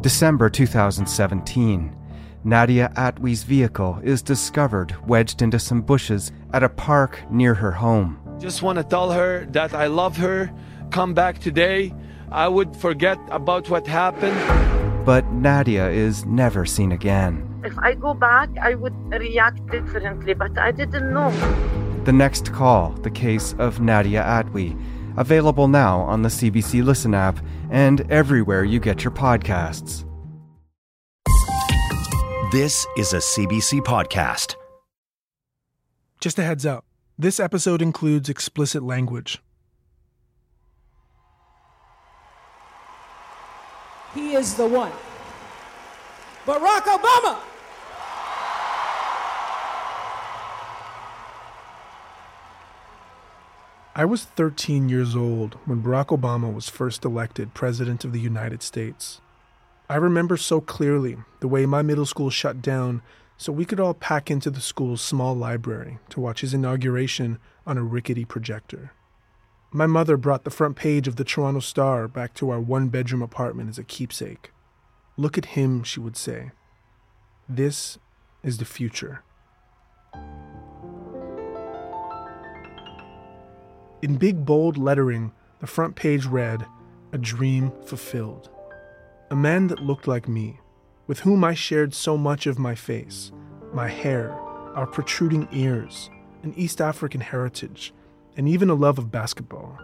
December 2017. Nadia Atwee's vehicle is discovered wedged into some bushes at a park near her home. Just want to tell her that I love her. Come back today. I would forget about what happened. But Nadia is never seen again. If I go back, I would react differently, but I didn't know. The next call, the case of Nadia Atwee, available now on the CBC Listen app and everywhere you get your podcasts. This is a CBC podcast. Just a heads up this episode includes explicit language. He is the one. Barack Obama! I was 13 years old when Barack Obama was first elected President of the United States. I remember so clearly the way my middle school shut down so we could all pack into the school's small library to watch his inauguration on a rickety projector. My mother brought the front page of the Toronto Star back to our one bedroom apartment as a keepsake. Look at him, she would say. This is the future. In big bold lettering, the front page read, A Dream Fulfilled. A man that looked like me, with whom I shared so much of my face, my hair, our protruding ears, an East African heritage, and even a love of basketball.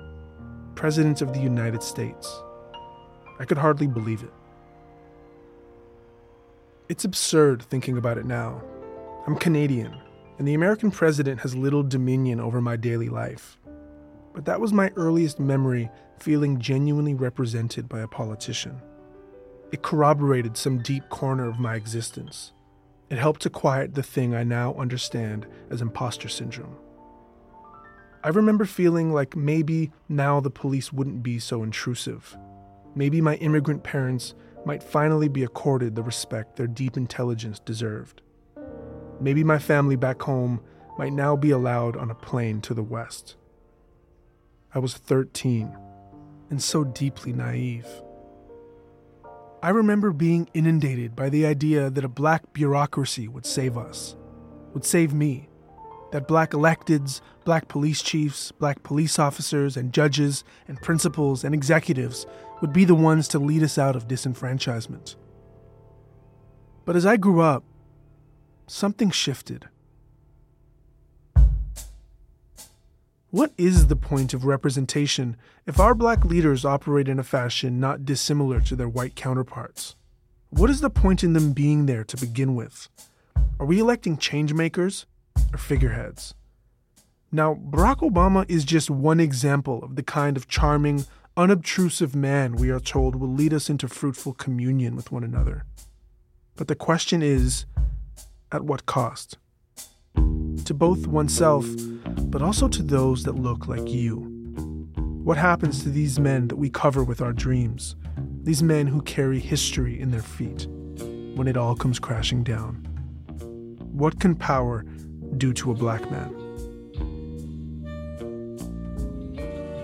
President of the United States. I could hardly believe it. It's absurd thinking about it now. I'm Canadian, and the American president has little dominion over my daily life but that was my earliest memory feeling genuinely represented by a politician. It corroborated some deep corner of my existence. It helped to quiet the thing I now understand as imposter syndrome. I remember feeling like maybe now the police wouldn't be so intrusive. Maybe my immigrant parents might finally be accorded the respect their deep intelligence deserved. Maybe my family back home might now be allowed on a plane to the west. I was 13 and so deeply naive. I remember being inundated by the idea that a black bureaucracy would save us, would save me, that black electeds, black police chiefs, black police officers, and judges, and principals, and executives would be the ones to lead us out of disenfranchisement. But as I grew up, something shifted. What is the point of representation if our black leaders operate in a fashion not dissimilar to their white counterparts? What is the point in them being there to begin with? Are we electing changemakers or figureheads? Now, Barack Obama is just one example of the kind of charming, unobtrusive man we are told will lead us into fruitful communion with one another. But the question is at what cost? To both oneself but also to those that look like you. What happens to these men that we cover with our dreams? These men who carry history in their feet when it all comes crashing down? What can power do to a black man?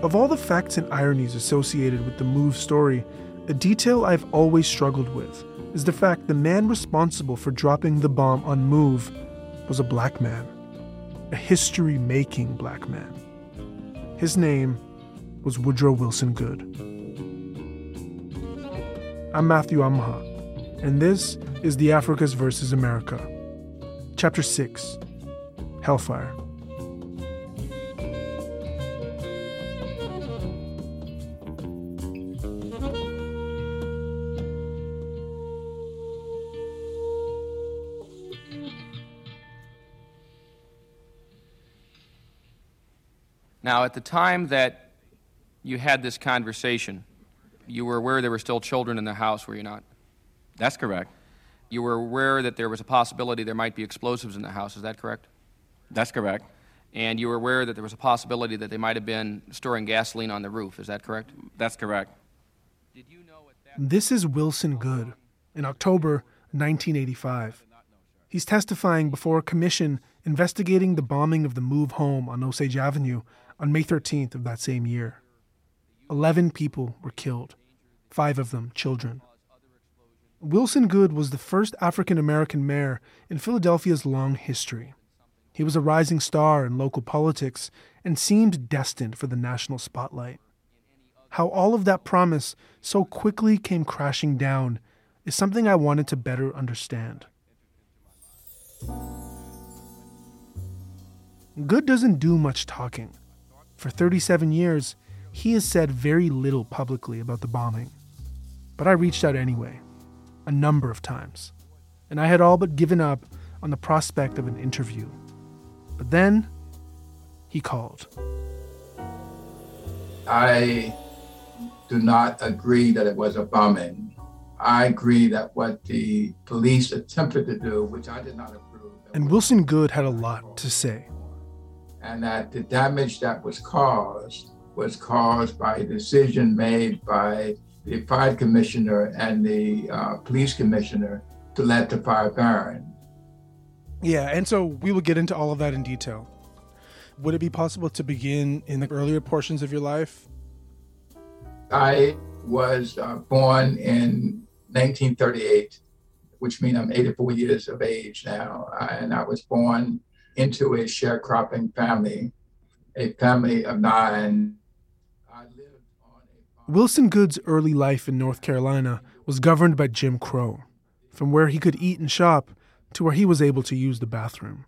Of all the facts and ironies associated with the Move story, a detail I've always struggled with is the fact the man responsible for dropping the bomb on Move was a black man a history making black man. His name was Woodrow Wilson Goode. I'm Matthew Amha, and this is The Africas versus America, Chapter 6 Hellfire. Now, at the time that you had this conversation, you were aware there were still children in the house, were you not? That's correct. You were aware that there was a possibility there might be explosives in the house, is that correct? That's correct. And you were aware that there was a possibility that they might have been storing gasoline on the roof, is that correct? That's correct. Did you know This is Wilson Goode in October 1985. He's testifying before a commission investigating the bombing of the Move home on Osage Avenue on May 13th of that same year. Eleven people were killed, five of them children. Wilson Goode was the first African American mayor in Philadelphia's long history. He was a rising star in local politics and seemed destined for the national spotlight. How all of that promise so quickly came crashing down is something I wanted to better understand. Goode doesn't do much talking. For 37 years, he has said very little publicly about the bombing. But I reached out anyway, a number of times, and I had all but given up on the prospect of an interview. But then, he called. I do not agree that it was a bombing. I agree that what the police attempted to do, which I did not approve. And Wilson Goode had a lot to say. And that the damage that was caused was caused by a decision made by the fire commissioner and the uh, police commissioner to let the fire burn. Yeah, and so we will get into all of that in detail. Would it be possible to begin in the earlier portions of your life? I was uh, born in 1938, which means I'm 84 years of age now. And I was born into a sharecropping family, a family of nine. Wilson Goode's early life in North Carolina was governed by Jim Crow, from where he could eat and shop to where he was able to use the bathroom.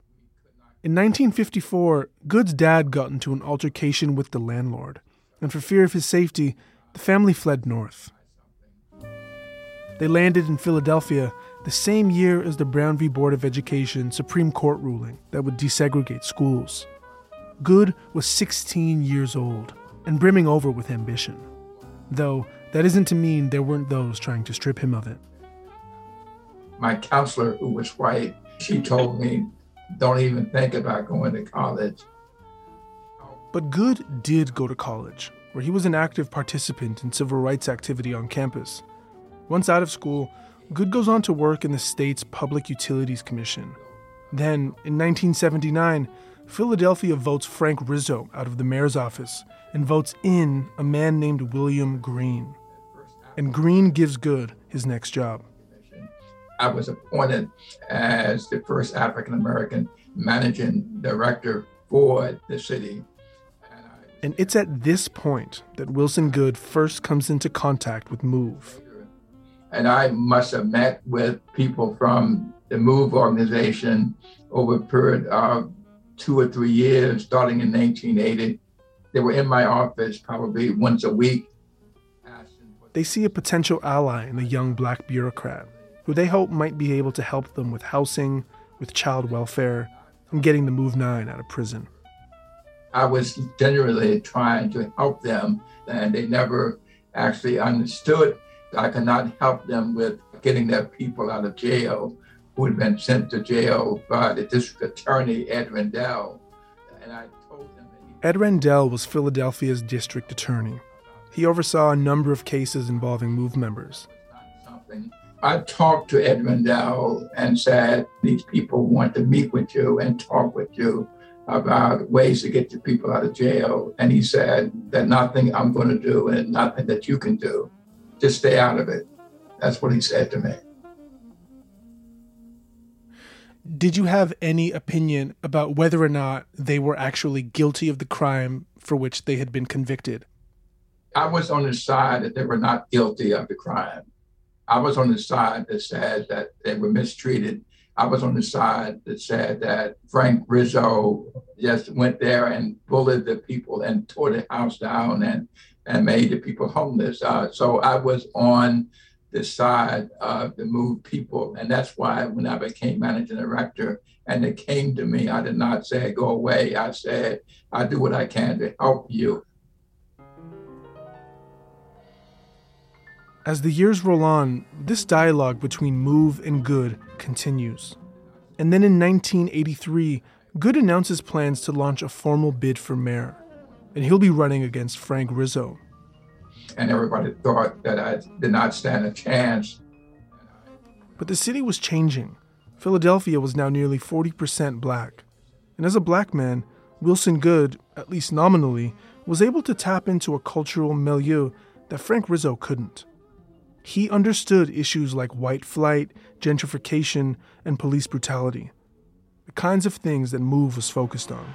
In 1954, Goode's dad got into an altercation with the landlord, and for fear of his safety, the family fled north. They landed in Philadelphia the same year as the Brown v. Board of Education Supreme Court ruling that would desegregate schools. Goode was 16 years old and brimming over with ambition, though that isn't to mean there weren't those trying to strip him of it. My counselor, who was white, she told me, don't even think about going to college. But Goode did go to college, where he was an active participant in civil rights activity on campus. Once out of school, Goode goes on to work in the state's Public Utilities Commission. Then, in 1979, Philadelphia votes Frank Rizzo out of the mayor's office and votes in a man named William Green. And Green gives Goode his next job. I was appointed as the first African American managing director for the city. And it's at this point that Wilson Goode first comes into contact with MOVE. And I must have met with people from the MOVE organization over a period of two or three years, starting in 1980. They were in my office probably once a week. They see a potential ally in the young black bureaucrat who they hope might be able to help them with housing, with child welfare, and getting the Move 9 out of prison. I was generally trying to help them, and they never actually understood I could not help them with getting their people out of jail who had been sent to jail by the district attorney, Ed Rendell. And I told them Ed Rendell was Philadelphia's district attorney. He oversaw a number of cases involving MOVE members. I talked to Ed Rendell and said, These people want to meet with you and talk with you about ways to get the people out of jail. And he said that nothing I'm going to do and nothing that you can do. Just stay out of it. That's what he said to me. Did you have any opinion about whether or not they were actually guilty of the crime for which they had been convicted? I was on the side that they were not guilty of the crime. I was on the side that said that they were mistreated. I was on the side that said that Frank Rizzo just went there and bullied the people and tore the house down and, and made the people homeless. Uh, so I was on the side of the MOVE people. And that's why when I became managing director and it came to me, I did not say, go away. I said, I do what I can to help you. As the years roll on, this dialogue between Move and Goode continues. And then in 1983, Goode announces plans to launch a formal bid for mayor, and he'll be running against Frank Rizzo. And everybody thought that I did not stand a chance. But the city was changing. Philadelphia was now nearly 40% black. And as a black man, Wilson Goode, at least nominally, was able to tap into a cultural milieu that Frank Rizzo couldn't. He understood issues like white flight, gentrification, and police brutality, the kinds of things that MOVE was focused on.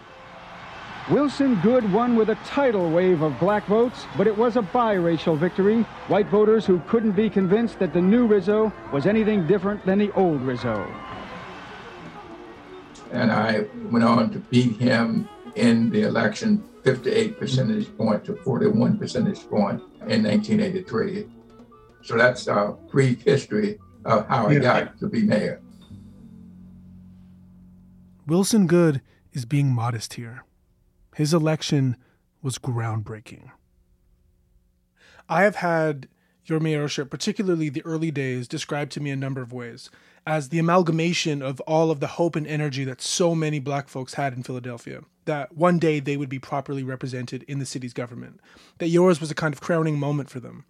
Wilson Goode won with a tidal wave of black votes, but it was a biracial victory. White voters who couldn't be convinced that the new Rizzo was anything different than the old Rizzo. And I went on to beat him in the election 58 percentage point to 41 percentage point in 1983. So that's a brief history of how I got to be mayor. Wilson Goode is being modest here. His election was groundbreaking. I have had your mayorship, particularly the early days, described to me a number of ways as the amalgamation of all of the hope and energy that so many black folks had in Philadelphia. That one day they would be properly represented in the city's government. That yours was a kind of crowning moment for them.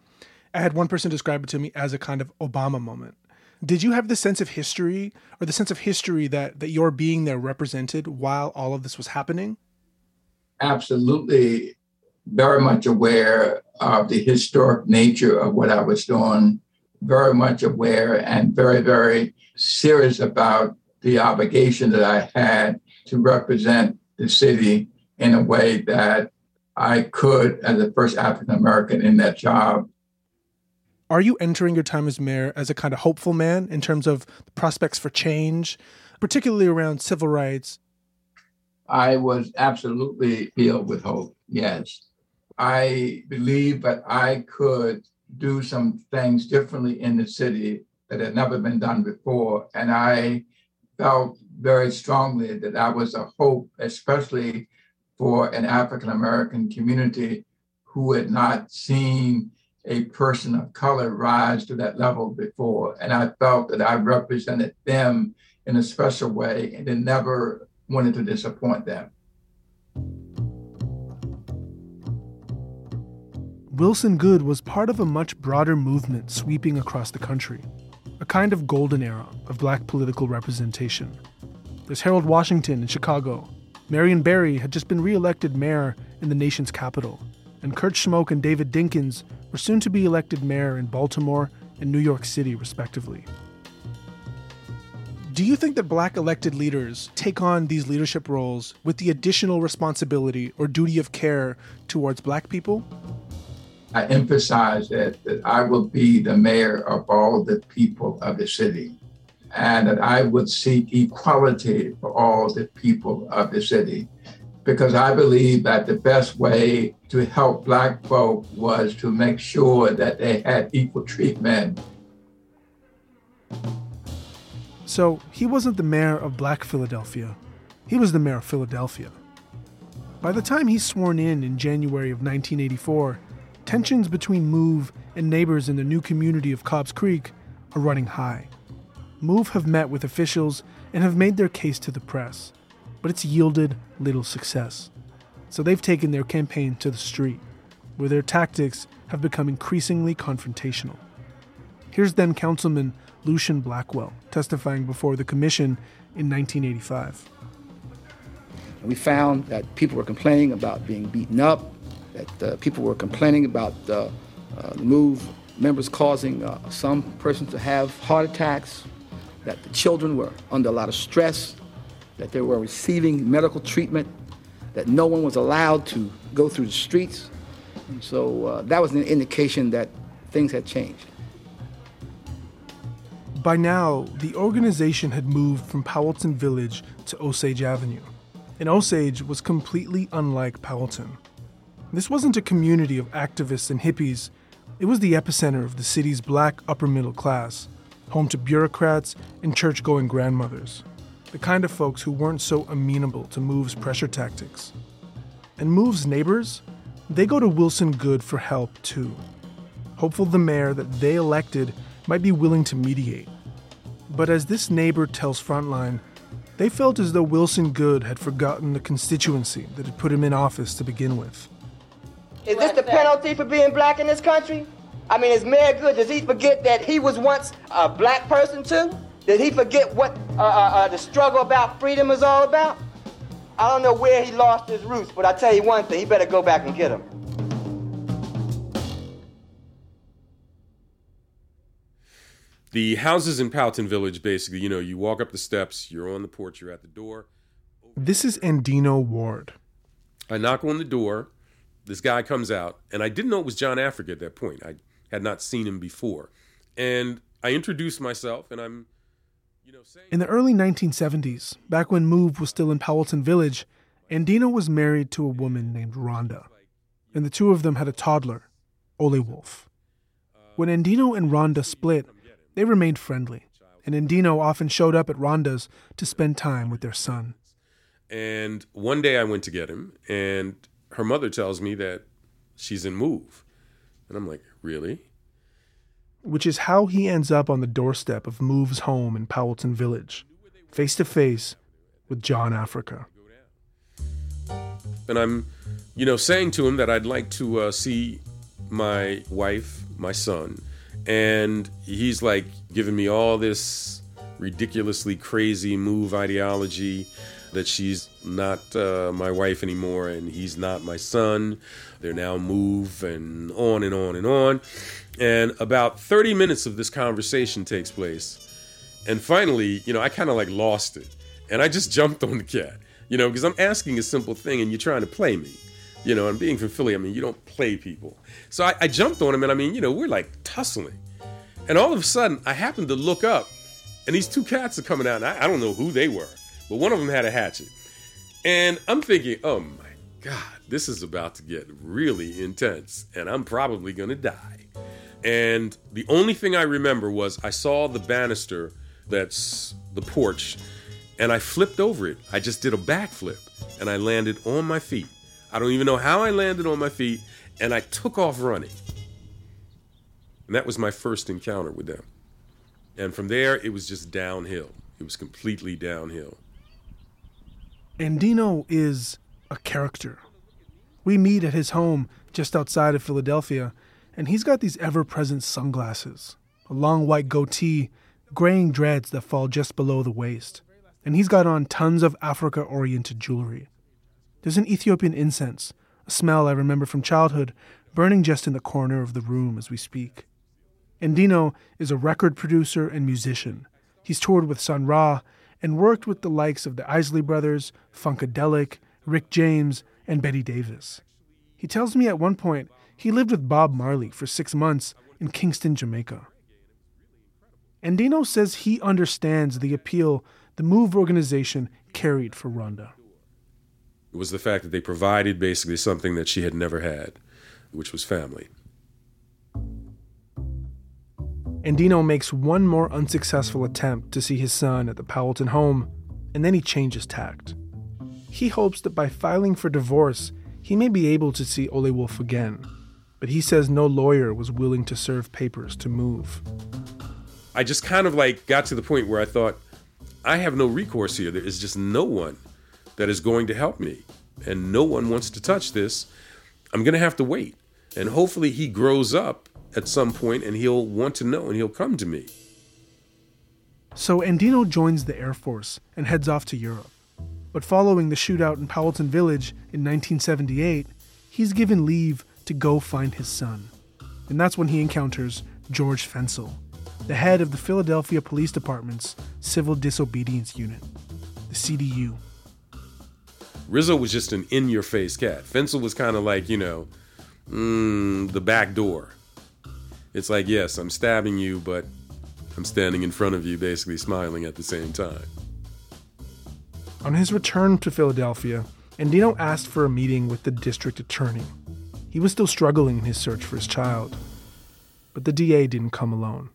I had one person describe it to me as a kind of Obama moment. Did you have the sense of history or the sense of history that, that your being there represented while all of this was happening? Absolutely very much aware of the historic nature of what I was doing, very much aware and very, very serious about the obligation that I had to represent the city in a way that I could as the first African American in that job. Are you entering your time as mayor as a kind of hopeful man in terms of prospects for change, particularly around civil rights I was absolutely filled with hope. Yes. I believe that I could do some things differently in the city that had never been done before. And I felt very strongly that that was a hope, especially for an African American community who had not seen a person of color rise to that level before. And I felt that I represented them in a special way and it never wanted to disappoint them. Wilson Goode was part of a much broader movement sweeping across the country, a kind of golden era of black political representation. There's Harold Washington in Chicago. Marion Barry had just been reelected mayor in the nation's capital, and Kurt Schmoke and David Dinkins were soon to be elected mayor in Baltimore and New York City, respectively. Do you think that black elected leaders take on these leadership roles with the additional responsibility or duty of care towards black people? I emphasize that, that I will be the mayor of all the people of the city and that I would seek equality for all the people of the city because I believe that the best way to help black folk was to make sure that they had equal treatment so he wasn't the mayor of Black Philadelphia, he was the mayor of Philadelphia. By the time he's sworn in in January of 1984, tensions between MOVE and neighbors in the new community of Cobbs Creek are running high. MOVE have met with officials and have made their case to the press, but it's yielded little success. So they've taken their campaign to the street, where their tactics have become increasingly confrontational. Here's then Councilman Lucien Blackwell, testifying before the commission in 1985. We found that people were complaining about being beaten up, that uh, people were complaining about uh, uh, the move members causing uh, some persons to have heart attacks, that the children were under a lot of stress, that they were receiving medical treatment, that no one was allowed to go through the streets. And so uh, that was an indication that things had changed. By now, the organization had moved from Powelton Village to Osage Avenue, and Osage was completely unlike Powelton. This wasn't a community of activists and hippies, it was the epicenter of the city's black upper middle class, home to bureaucrats and church going grandmothers, the kind of folks who weren't so amenable to Move's pressure tactics. And Move's neighbors, they go to Wilson Goode for help too, hopeful the mayor that they elected might be willing to mediate. But as this neighbor tells Frontline, they felt as though Wilson Goode had forgotten the constituency that had put him in office to begin with. Is this the penalty for being black in this country? I mean, is Mayor Goode, does he forget that he was once a black person too? Did he forget what uh, uh, uh, the struggle about freedom is all about? I don't know where he lost his roots, but I tell you one thing, he better go back and get them. The houses in Powelton Village, basically, you know, you walk up the steps, you're on the porch, you're at the door. This is Andino Ward. I knock on the door. This guy comes out, and I didn't know it was John Africa at that point. I had not seen him before. And I introduce myself, and I'm, you know, saying. In the early 1970s, back when Move was still in Powelton Village, Andino was married to a woman named Rhonda, and the two of them had a toddler, Ole Wolf. When Andino and Rhonda split, they remained friendly, and Andino often showed up at Rhonda's to spend time with their son. And one day I went to get him, and her mother tells me that she's in Move. And I'm like, really? Which is how he ends up on the doorstep of Move's home in Powelton Village, face to face with John Africa. And I'm, you know, saying to him that I'd like to uh, see my wife, my son. And he's like giving me all this ridiculously crazy move ideology that she's not uh, my wife anymore and he's not my son. They're now move and on and on and on. And about 30 minutes of this conversation takes place. And finally, you know, I kind of like lost it. And I just jumped on the cat, you know, because I'm asking a simple thing and you're trying to play me. You know, and being from Philly, I mean, you don't play people. So I, I jumped on him and I mean, you know, we're like tussling. And all of a sudden, I happened to look up and these two cats are coming out. And I, I don't know who they were, but one of them had a hatchet. And I'm thinking, oh my God, this is about to get really intense and I'm probably going to die. And the only thing I remember was I saw the banister that's the porch and I flipped over it. I just did a backflip and I landed on my feet. I don't even know how I landed on my feet and I took off running. And that was my first encounter with them. And from there, it was just downhill. It was completely downhill. Andino is a character. We meet at his home just outside of Philadelphia, and he's got these ever present sunglasses, a long white goatee, graying dreads that fall just below the waist, and he's got on tons of Africa oriented jewelry. There's an Ethiopian incense, a smell I remember from childhood, burning just in the corner of the room as we speak. Andino is a record producer and musician. He's toured with Sun Ra and worked with the likes of the Isley Brothers, Funkadelic, Rick James, and Betty Davis. He tells me at one point he lived with Bob Marley for six months in Kingston, Jamaica. Andino says he understands the appeal the MOVE organization carried for Rhonda. It was the fact that they provided basically something that she had never had, which was family. Andino makes one more unsuccessful attempt to see his son at the Powelton home, and then he changes tact. He hopes that by filing for divorce, he may be able to see Ole Wolf again, but he says no lawyer was willing to serve papers to move. I just kind of like got to the point where I thought, I have no recourse here. There is just no one that is going to help me, and no one wants to touch this. I'm going to have to wait. And hopefully he grows up at some point and he'll want to know and he'll come to me. So Andino joins the Air Force and heads off to Europe. But following the shootout in Powelton Village in 1978, he's given leave to go find his son. And that's when he encounters George Fencl, the head of the Philadelphia Police Department's Civil Disobedience Unit, the CDU. Rizzo was just an in your face cat. Fencl was kind of like, you know, mm, the back door. It's like, yes, I'm stabbing you, but I'm standing in front of you, basically smiling at the same time. On his return to Philadelphia, Andino asked for a meeting with the district attorney. He was still struggling in his search for his child. But the DA didn't come alone.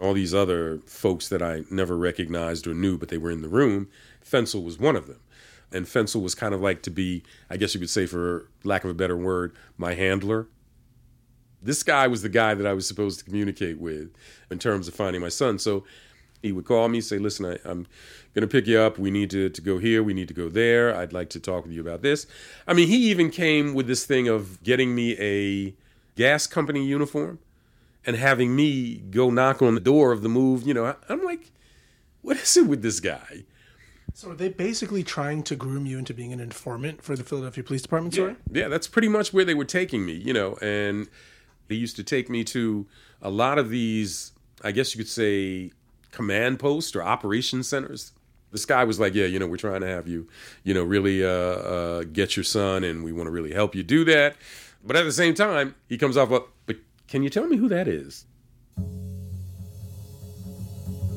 All these other folks that I never recognized or knew, but they were in the room, Fencl was one of them. And Fencl was kind of like to be, I guess you could say, for lack of a better word, my handler. This guy was the guy that I was supposed to communicate with in terms of finding my son. So he would call me, say, Listen, I, am going to pick you up. We need to, to go here. We need to go there. I'd like to talk with you about this. I mean, he even came with this thing of getting me a gas company uniform and having me go knock on the door of the move. You know, I'm like, what is it with this guy? So are they basically trying to groom you into being an informant for the Philadelphia Police Department, sorry? Yeah, yeah, that's pretty much where they were taking me, you know, and they used to take me to a lot of these I guess you could say, command posts or operation centers. This guy was like, "Yeah, you know, we're trying to have you, you know, really uh, uh, get your son, and we want to really help you do that." But at the same time, he comes off, well, "But can you tell me who that is?"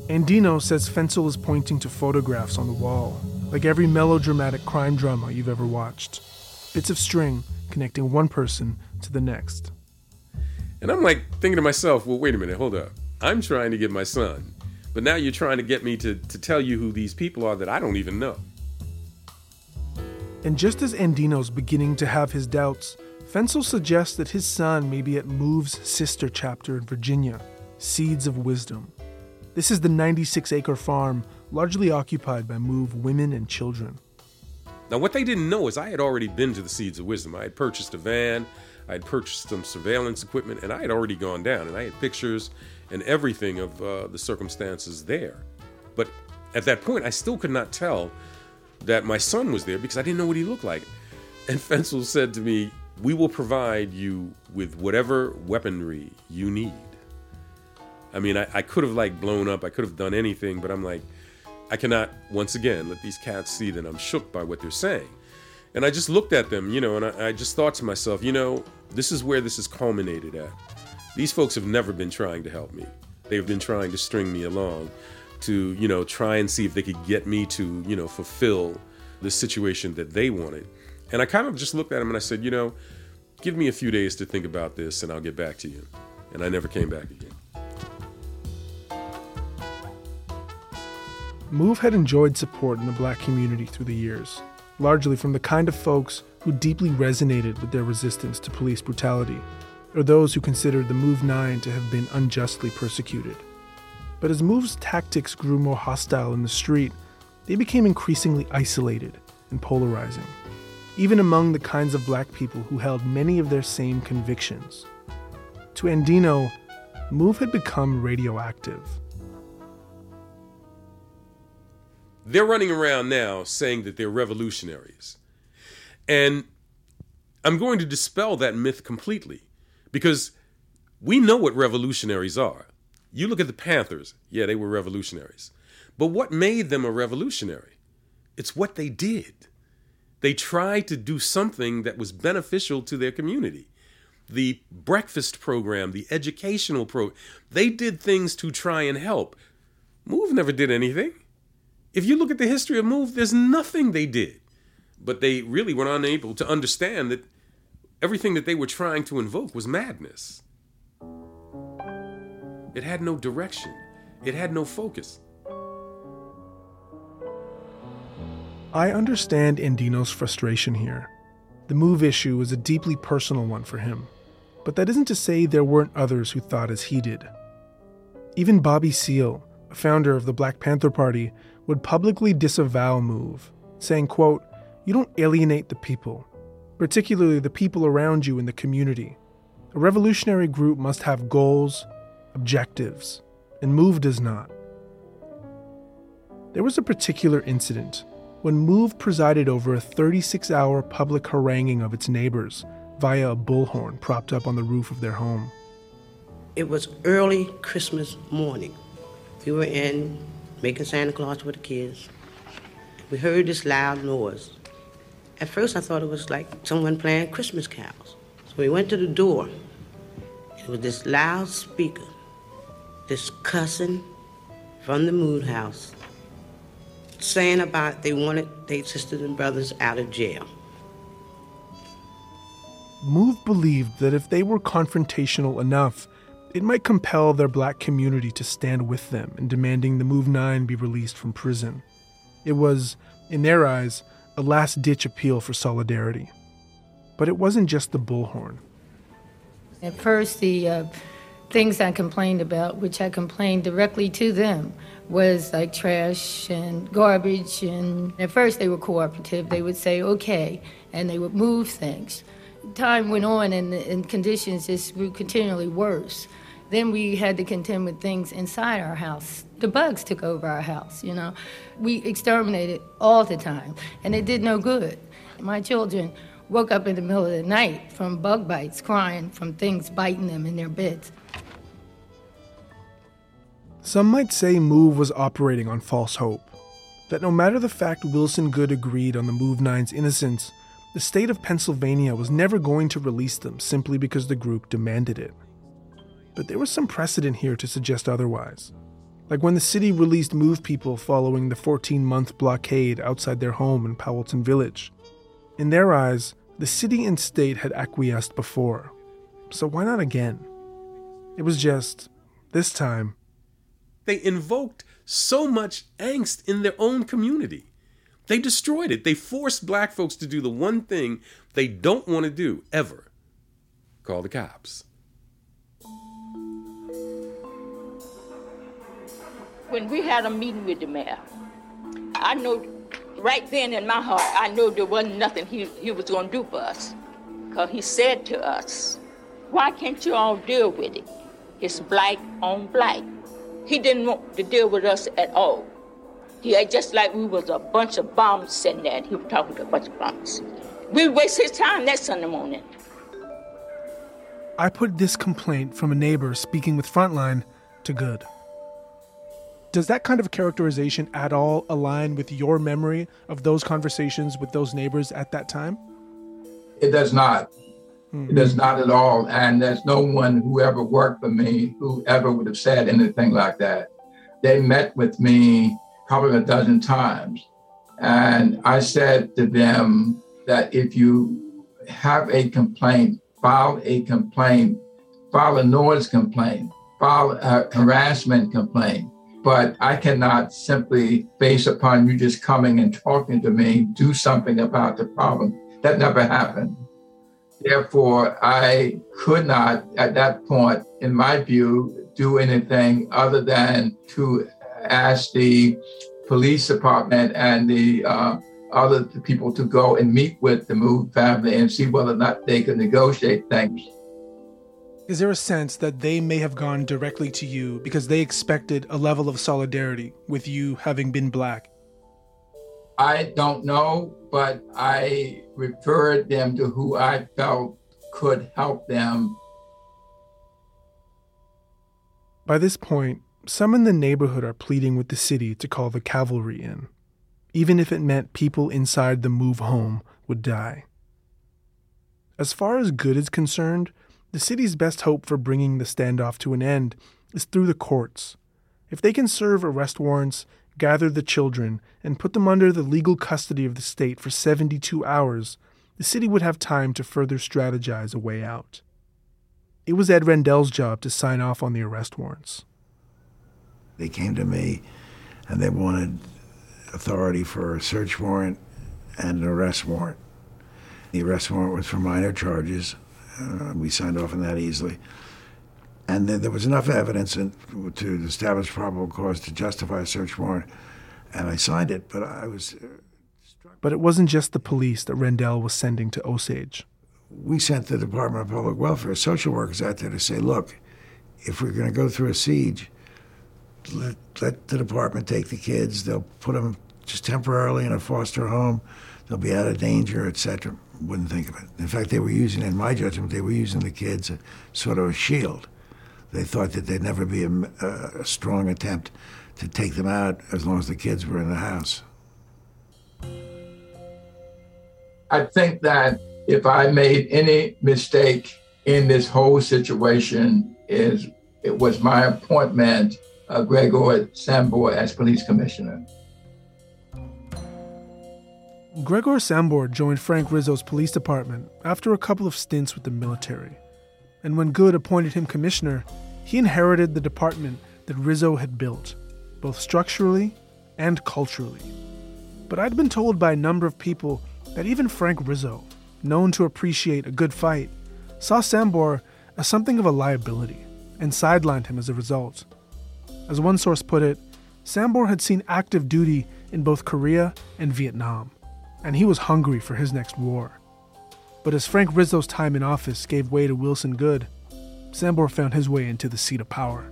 Andino says Fencl is pointing to photographs on the wall, like every melodramatic crime drama you've ever watched. Bits of string connecting one person to the next. And I'm like thinking to myself, well, wait a minute, hold up. I'm trying to get my son, but now you're trying to get me to, to tell you who these people are that I don't even know. And just as Andino's beginning to have his doubts, Fencl suggests that his son may be at MOVE's sister chapter in Virginia, Seeds of Wisdom. This is the 96 acre farm largely occupied by MOVE women and children. Now, what they didn't know is I had already been to the Seeds of Wisdom. I had purchased a van, I had purchased some surveillance equipment, and I had already gone down, and I had pictures and everything of uh, the circumstances there. But at that point, I still could not tell that my son was there because I didn't know what he looked like. And Fencl said to me, We will provide you with whatever weaponry you need. I mean, I, I could have like blown up, I could have done anything, but I'm like, I cannot, once again, let these cats see that I'm shook by what they're saying. And I just looked at them, you know, and I, I just thought to myself, you know, this is where this is culminated at. These folks have never been trying to help me. They've been trying to string me along to, you know, try and see if they could get me to, you know, fulfill the situation that they wanted. And I kind of just looked at them and I said, you know, give me a few days to think about this and I'll get back to you. And I never came back again. Move had enjoyed support in the black community through the years, largely from the kind of folks who deeply resonated with their resistance to police brutality, or those who considered the Move 9 to have been unjustly persecuted. But as Move's tactics grew more hostile in the street, they became increasingly isolated and polarizing, even among the kinds of black people who held many of their same convictions. To Andino, Move had become radioactive. They're running around now saying that they're revolutionaries. And I'm going to dispel that myth completely because we know what revolutionaries are. You look at the Panthers, yeah, they were revolutionaries. But what made them a revolutionary? It's what they did. They tried to do something that was beneficial to their community. The breakfast program, the educational program, they did things to try and help. Move never did anything. If you look at the history of Move, there's nothing they did. But they really were unable to understand that everything that they were trying to invoke was madness. It had no direction, it had no focus. I understand Andino's frustration here. The move issue was a deeply personal one for him, but that isn't to say there weren't others who thought as he did. Even Bobby Seale, a founder of the Black Panther Party, would publicly disavow MOVE, saying, quote, You don't alienate the people, particularly the people around you in the community. A revolutionary group must have goals, objectives, and MOVE does not. There was a particular incident when MOVE presided over a 36 hour public haranguing of its neighbors via a bullhorn propped up on the roof of their home. It was early Christmas morning. We were in making Santa Claus with the kids. We heard this loud noise. At first, I thought it was like someone playing Christmas carols. So we went to the door. It was this loud speaker, this cussing from the mood house, saying about they wanted their sisters and brothers out of jail. Move believed that if they were confrontational enough, it might compel their black community to stand with them in demanding the Move 9 be released from prison. It was, in their eyes, a last ditch appeal for solidarity. But it wasn't just the bullhorn. At first, the uh, things I complained about, which I complained directly to them, was like trash and garbage. And at first, they were cooperative. They would say, okay, and they would move things. Time went on, and, and conditions just grew continually worse. Then we had to contend with things inside our house. The bugs took over our house, you know. We exterminated all the time, and it did no good. My children woke up in the middle of the night from bug bites, crying from things biting them in their beds. Some might say Move was operating on false hope. That no matter the fact Wilson Goode agreed on the Move Nine's innocence, the state of Pennsylvania was never going to release them simply because the group demanded it. But there was some precedent here to suggest otherwise. Like when the city released Move people following the 14 month blockade outside their home in Powelton Village. In their eyes, the city and state had acquiesced before, so why not again? It was just, this time, they invoked so much angst in their own community. They destroyed it. They forced black folks to do the one thing they don't want to do ever call the cops. When we had a meeting with the mayor, I know right then in my heart, I know there wasn't nothing he, he was going to do for us. Because he said to us, Why can't you all deal with it? It's black on black. He didn't want to deal with us at all. He had just like we was a bunch of bombs sitting there, and he was talking to a bunch of bombs. We waste his time that Sunday morning. I put this complaint from a neighbor speaking with Frontline to Goode. Does that kind of characterization at all align with your memory of those conversations with those neighbors at that time? It does not. Mm-hmm. It does not at all. And there's no one who ever worked for me who ever would have said anything like that. They met with me probably a dozen times. And I said to them that if you have a complaint, file a complaint, file a noise complaint, file a harassment complaint. But I cannot simply, based upon you just coming and talking to me, do something about the problem. That never happened. Therefore, I could not, at that point, in my view, do anything other than to ask the police department and the uh, other people to go and meet with the Move family and see whether or not they could negotiate things. Is there a sense that they may have gone directly to you because they expected a level of solidarity with you having been black? I don't know, but I referred them to who I felt could help them. By this point, some in the neighborhood are pleading with the city to call the cavalry in, even if it meant people inside the move home would die. As far as Goode is concerned, the city's best hope for bringing the standoff to an end is through the courts. If they can serve arrest warrants, gather the children, and put them under the legal custody of the state for 72 hours, the city would have time to further strategize a way out. It was Ed Rendell's job to sign off on the arrest warrants. They came to me and they wanted authority for a search warrant and an arrest warrant. The arrest warrant was for minor charges. Uh, we signed off on that easily. And then there was enough evidence in, to establish probable cause to justify a search warrant, and I signed it. But I was. Uh, but it wasn't just the police that Rendell was sending to Osage. We sent the Department of Public Welfare social workers out there to say, look, if we're going to go through a siege, let, let the department take the kids. They'll put them just temporarily in a foster home. They'll be out of danger, etc. Wouldn't think of it. In fact, they were using, in my judgment, they were using the kids as sort of a shield. They thought that there'd never be a, a strong attempt to take them out as long as the kids were in the house. I think that if I made any mistake in this whole situation, is it was my appointment of Gregor Sambor as police commissioner. Gregor Sambor joined Frank Rizzo's police department after a couple of stints with the military. And when Goode appointed him commissioner, he inherited the department that Rizzo had built, both structurally and culturally. But I'd been told by a number of people that even Frank Rizzo, known to appreciate a good fight, saw Sambor as something of a liability and sidelined him as a result. As one source put it, Sambor had seen active duty in both Korea and Vietnam, and he was hungry for his next war. But as Frank Rizzo's time in office gave way to Wilson Goode, Sambor found his way into the seat of power.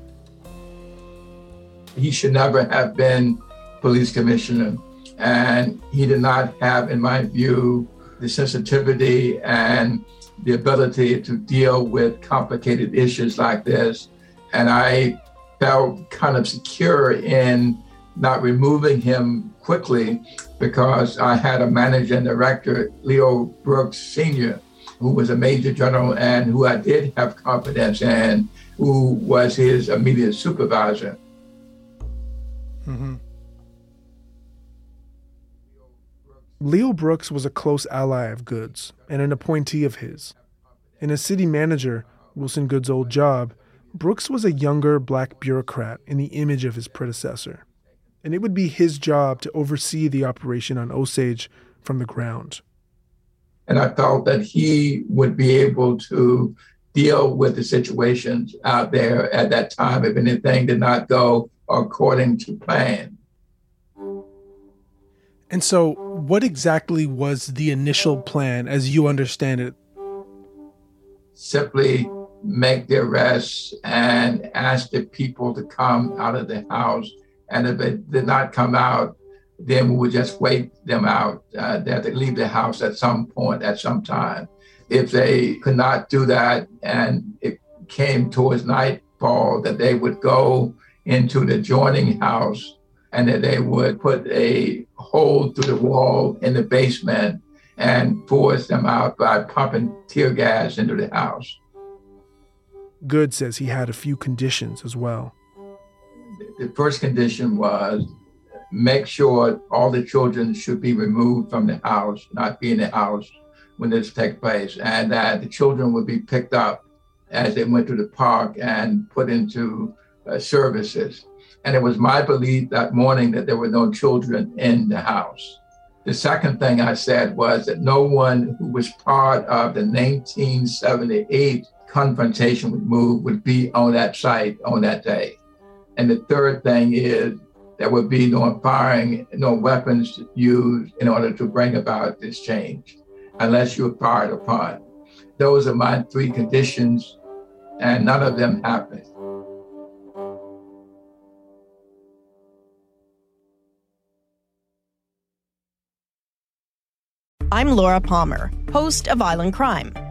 He should never have been police commissioner, and he did not have, in my view, the sensitivity and the ability to deal with complicated issues like this. And I felt kind of secure in not removing him quickly because I had a manager and director, Leo Brooks Sr., who was a major general and who I did have confidence in, who was his immediate supervisor. Mm-hmm. Leo Brooks was a close ally of Goode's and an appointee of his. In as city manager, Wilson Goode's old job, Brooks was a younger black bureaucrat in the image of his predecessor, and it would be his job to oversee the operation on Osage from the ground. And I felt that he would be able to deal with the situations out there at that time if anything did not go according to plan. And so, what exactly was the initial plan as you understand it? Simply make the arrests and ask the people to come out of the house. And if it did not come out, then we would just wait them out. Uh, they had to leave the house at some point, at some time. If they could not do that and it came towards nightfall, that they would go into the adjoining house and that they would put a hole through the wall in the basement and force them out by pumping tear gas into the house. Goode says he had a few conditions as well. The first condition was make sure all the children should be removed from the house, not be in the house when this takes place, and that the children would be picked up as they went to the park and put into uh, services. And it was my belief that morning that there were no children in the house. The second thing I said was that no one who was part of the 1978 confrontation with MOVE would be on that site on that day. And the third thing is there would be no firing, no weapons used in order to bring about this change, unless you're fired upon. Those are my three conditions, and none of them happened. I'm Laura Palmer, host of Island Crime.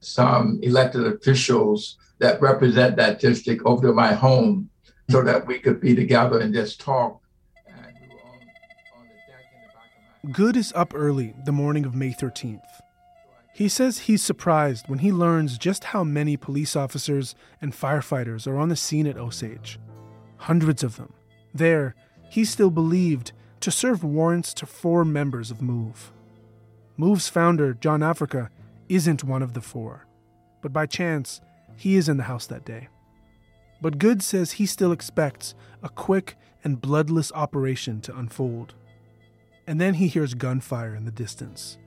some um, elected officials that represent that district over to my home so mm-hmm. that we could be together and just talk. Goode is up early the morning of May 13th. He says he's surprised when he learns just how many police officers and firefighters are on the scene at Osage. Hundreds of them. There, he still believed to serve warrants to four members of MOVE. MOVE's founder, John Africa, isn't one of the four, but by chance, he is in the house that day. But Goode says he still expects a quick and bloodless operation to unfold. And then he hears gunfire in the distance.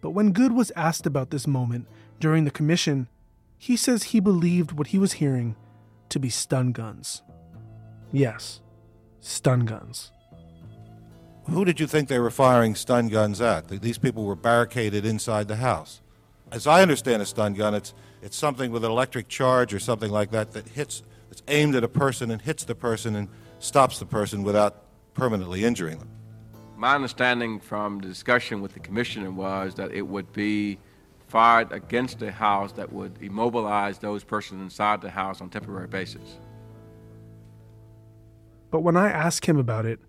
But when Goode was asked about this moment during the commission, he says he believed what he was hearing to be stun guns. Yes, stun guns. Who did you think they were firing stun guns at? These people were barricaded inside the house. As I understand a stun gun, it's, it's something with an electric charge or something like that that hits, it's aimed at a person and hits the person and stops the person without permanently injuring them. My understanding from the discussion with the commissioner was that it would be fired against a house that would immobilize those persons inside the house on a temporary basis. But when I asked him about it,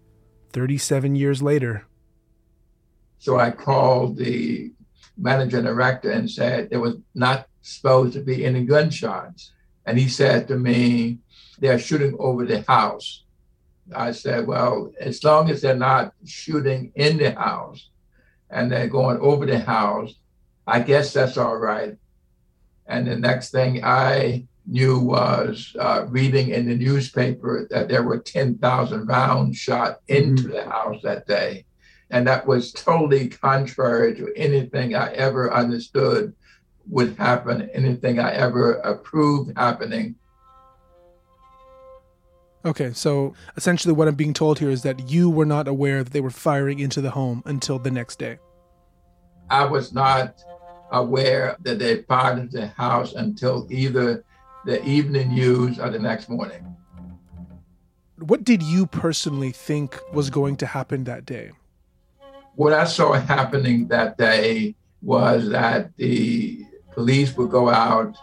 37 years later. So I called the manager and director and said there was not supposed to be any gunshots. And he said to me, they're shooting over the house. I said, well, as long as they're not shooting in the house and they're going over the house, I guess that's all right. And the next thing I knew was uh, reading in the newspaper that there were 10,000 rounds shot into mm-hmm. the house that day. And that was totally contrary to anything I ever understood would happen, anything I ever approved happening. Okay, so essentially what I'm being told here is that you were not aware that they were firing into the home until the next day. I was not aware that they fired into the house until either the evening news or the next morning. What did you personally think was going to happen that day? What I saw happening that day was that the police would go out.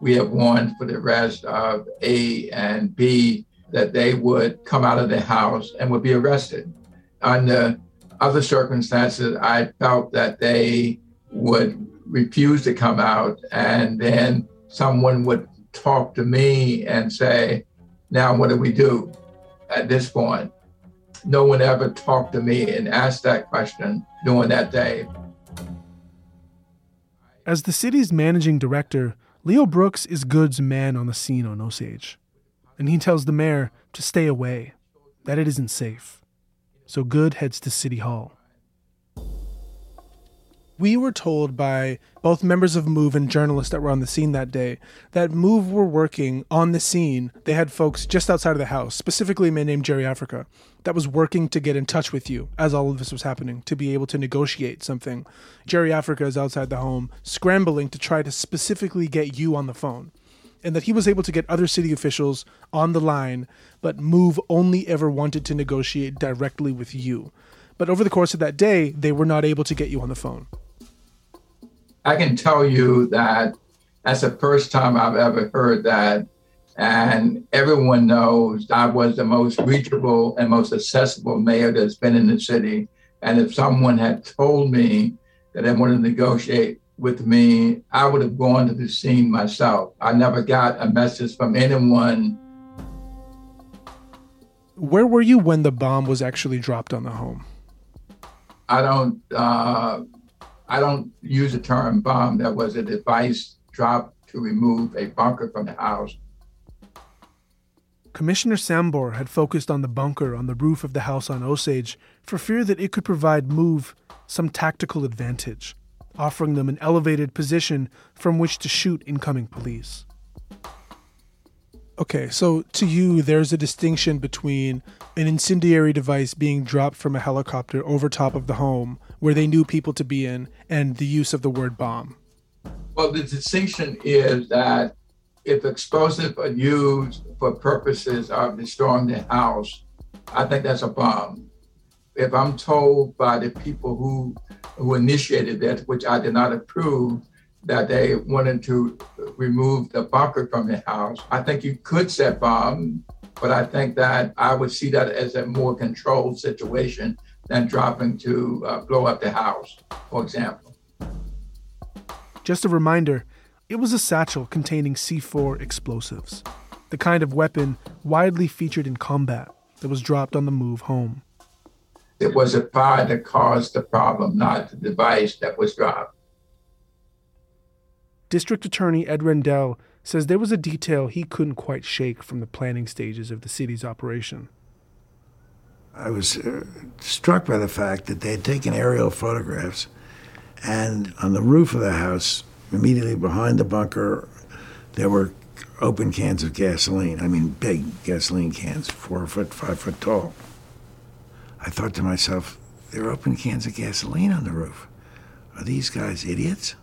We have warned for the rest of A and B that they would come out of the house and would be arrested. Under other circumstances, I felt that they would refuse to come out and then someone would talk to me and say, Now, what do we do at this point? No one ever talked to me and asked that question during that day. As the city's managing director, Leo Brooks is Goode's man on the scene on Osage. And he tells the mayor to stay away, that it isn't safe. So Goode heads to City Hall. We were told by both members of MOVE and journalists that were on the scene that day that MOVE were working on the scene. They had folks just outside of the house, specifically a man named Jerry Africa, that was working to get in touch with you as all of this was happening to be able to negotiate something. Jerry Africa is outside the home, scrambling to try to specifically get you on the phone. And that he was able to get other city officials on the line, but MOVE only ever wanted to negotiate directly with you. But over the course of that day, they were not able to get you on the phone. I can tell you that that's the first time I've ever heard that. And everyone knows I was the most reachable and most accessible mayor that's been in the city. And if someone had told me that they wanted to negotiate with me, I would have gone to the scene myself. I never got a message from anyone. Where were you when the bomb was actually dropped on the home? I don't uh, I don't use the term bomb. That was a device dropped to remove a bunker from the house. Commissioner Sambor had focused on the bunker on the roof of the house on Osage for fear that it could provide MOVE some tactical advantage, offering them an elevated position from which to shoot incoming police. Okay, so to you, there's a distinction between an incendiary device being dropped from a helicopter over top of the home where they knew people to be in and the use of the word bomb? Well, the distinction is that if explosives are used for purposes of destroying the house, I think that's a bomb. If I'm told by the people who who initiated that, which I did not approve, that they wanted to remove the bunker from the house, I think you could set bomb, but I think that I would see that as a more controlled situation than dropping to uh, blow up the house, for example. Just a reminder it was a satchel containing C4 explosives, the kind of weapon widely featured in combat that was dropped on the move home. It was a fire that caused the problem, not the device that was dropped. District Attorney Ed Rendell says there was a detail he couldn't quite shake from the planning stages of the city's operation. I was uh, struck by the fact that they had taken aerial photographs, and on the roof of the house, immediately behind the bunker, there were open cans of gasoline. I mean, big gasoline cans, four foot, five foot tall. I thought to myself, there are open cans of gasoline on the roof. Are these guys idiots?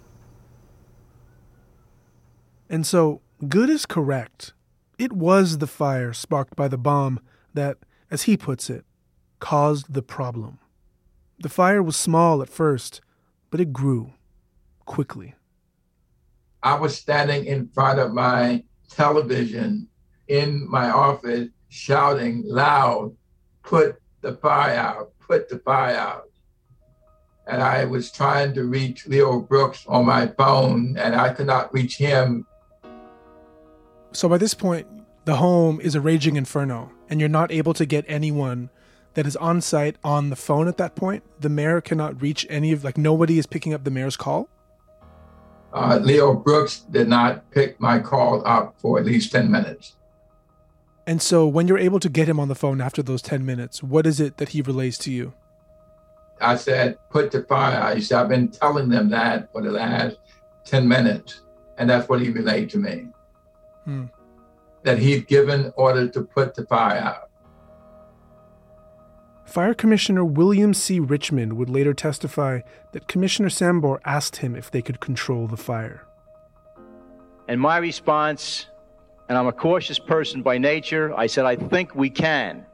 And so, Goode is correct. It was the fire sparked by the bomb that, as he puts it, caused the problem. The fire was small at first, but it grew quickly. I was standing in front of my television in my office shouting loud, put the fire out, put the fire out. And I was trying to reach Leo Brooks on my phone, and I could not reach him. So by this point, the home is a raging inferno, and you're not able to get anyone that is on site on the phone at that point. The mayor cannot reach any of, like, nobody is picking up the mayor's call. Uh, Leo Brooks did not pick my call up for at least 10 minutes. And so when you're able to get him on the phone after those 10 minutes, what is it that he relays to you? I said, put the fire out. He said, I've been telling them that for the last 10 minutes. And that's what he relayed to me. Hmm. that he'd given order to put the fire out. Fire Commissioner William C. Richmond would later testify that Commissioner Sambor asked him if they could control the fire. And my response, and I'm a cautious person by nature, I said, I think we can.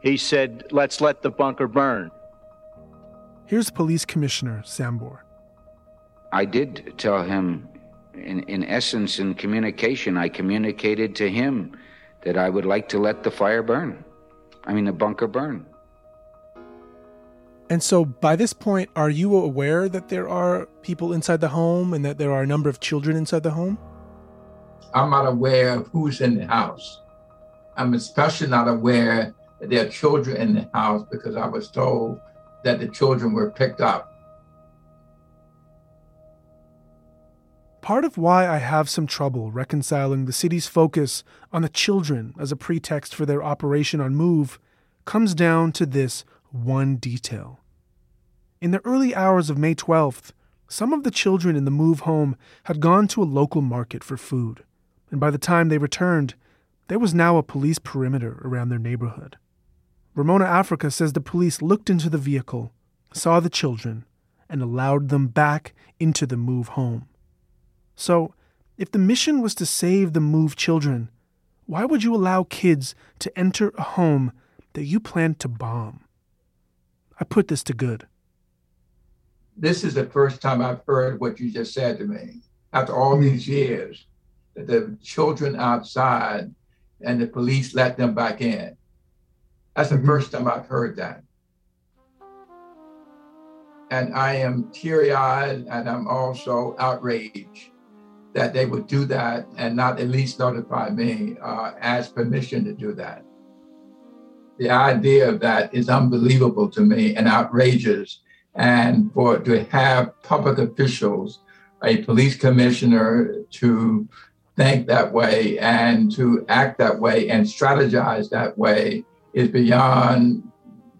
He said, let's let the bunker burn. Here's Police Commissioner Sambor. I did tell him, in, in essence, in communication, I communicated to him that I would like to let the fire burn. I mean, the bunker burn. And so by this point, are you aware that there are people inside the home and that there are a number of children inside the home? I'm not aware of who's in the house. I'm especially not aware that there are children in the house because I was told that the children were picked up. Part of why I have some trouble reconciling the city's focus on the children as a pretext for their operation on Move comes down to this one detail. In the early hours of May 12th, some of the children in the move home had gone to a local market for food, and by the time they returned, there was now a police perimeter around their neighborhood. Ramona Africa says the police looked into the vehicle, saw the children, and allowed them back into the move home. So, if the mission was to save the move children, why would you allow kids to enter a home that you planned to bomb? I put this to Goode. This is the first time I've heard what you just said to me. After all these years, that the children outside and the police let them back in. That's the first time I've heard that. And I am teary eyed and I'm also outraged that they would do that and not at least notify me, uh, ask permission to do that. The idea of that is unbelievable to me and outrageous. And for to have public officials, a police commissioner to think that way and to act that way and strategize that way is beyond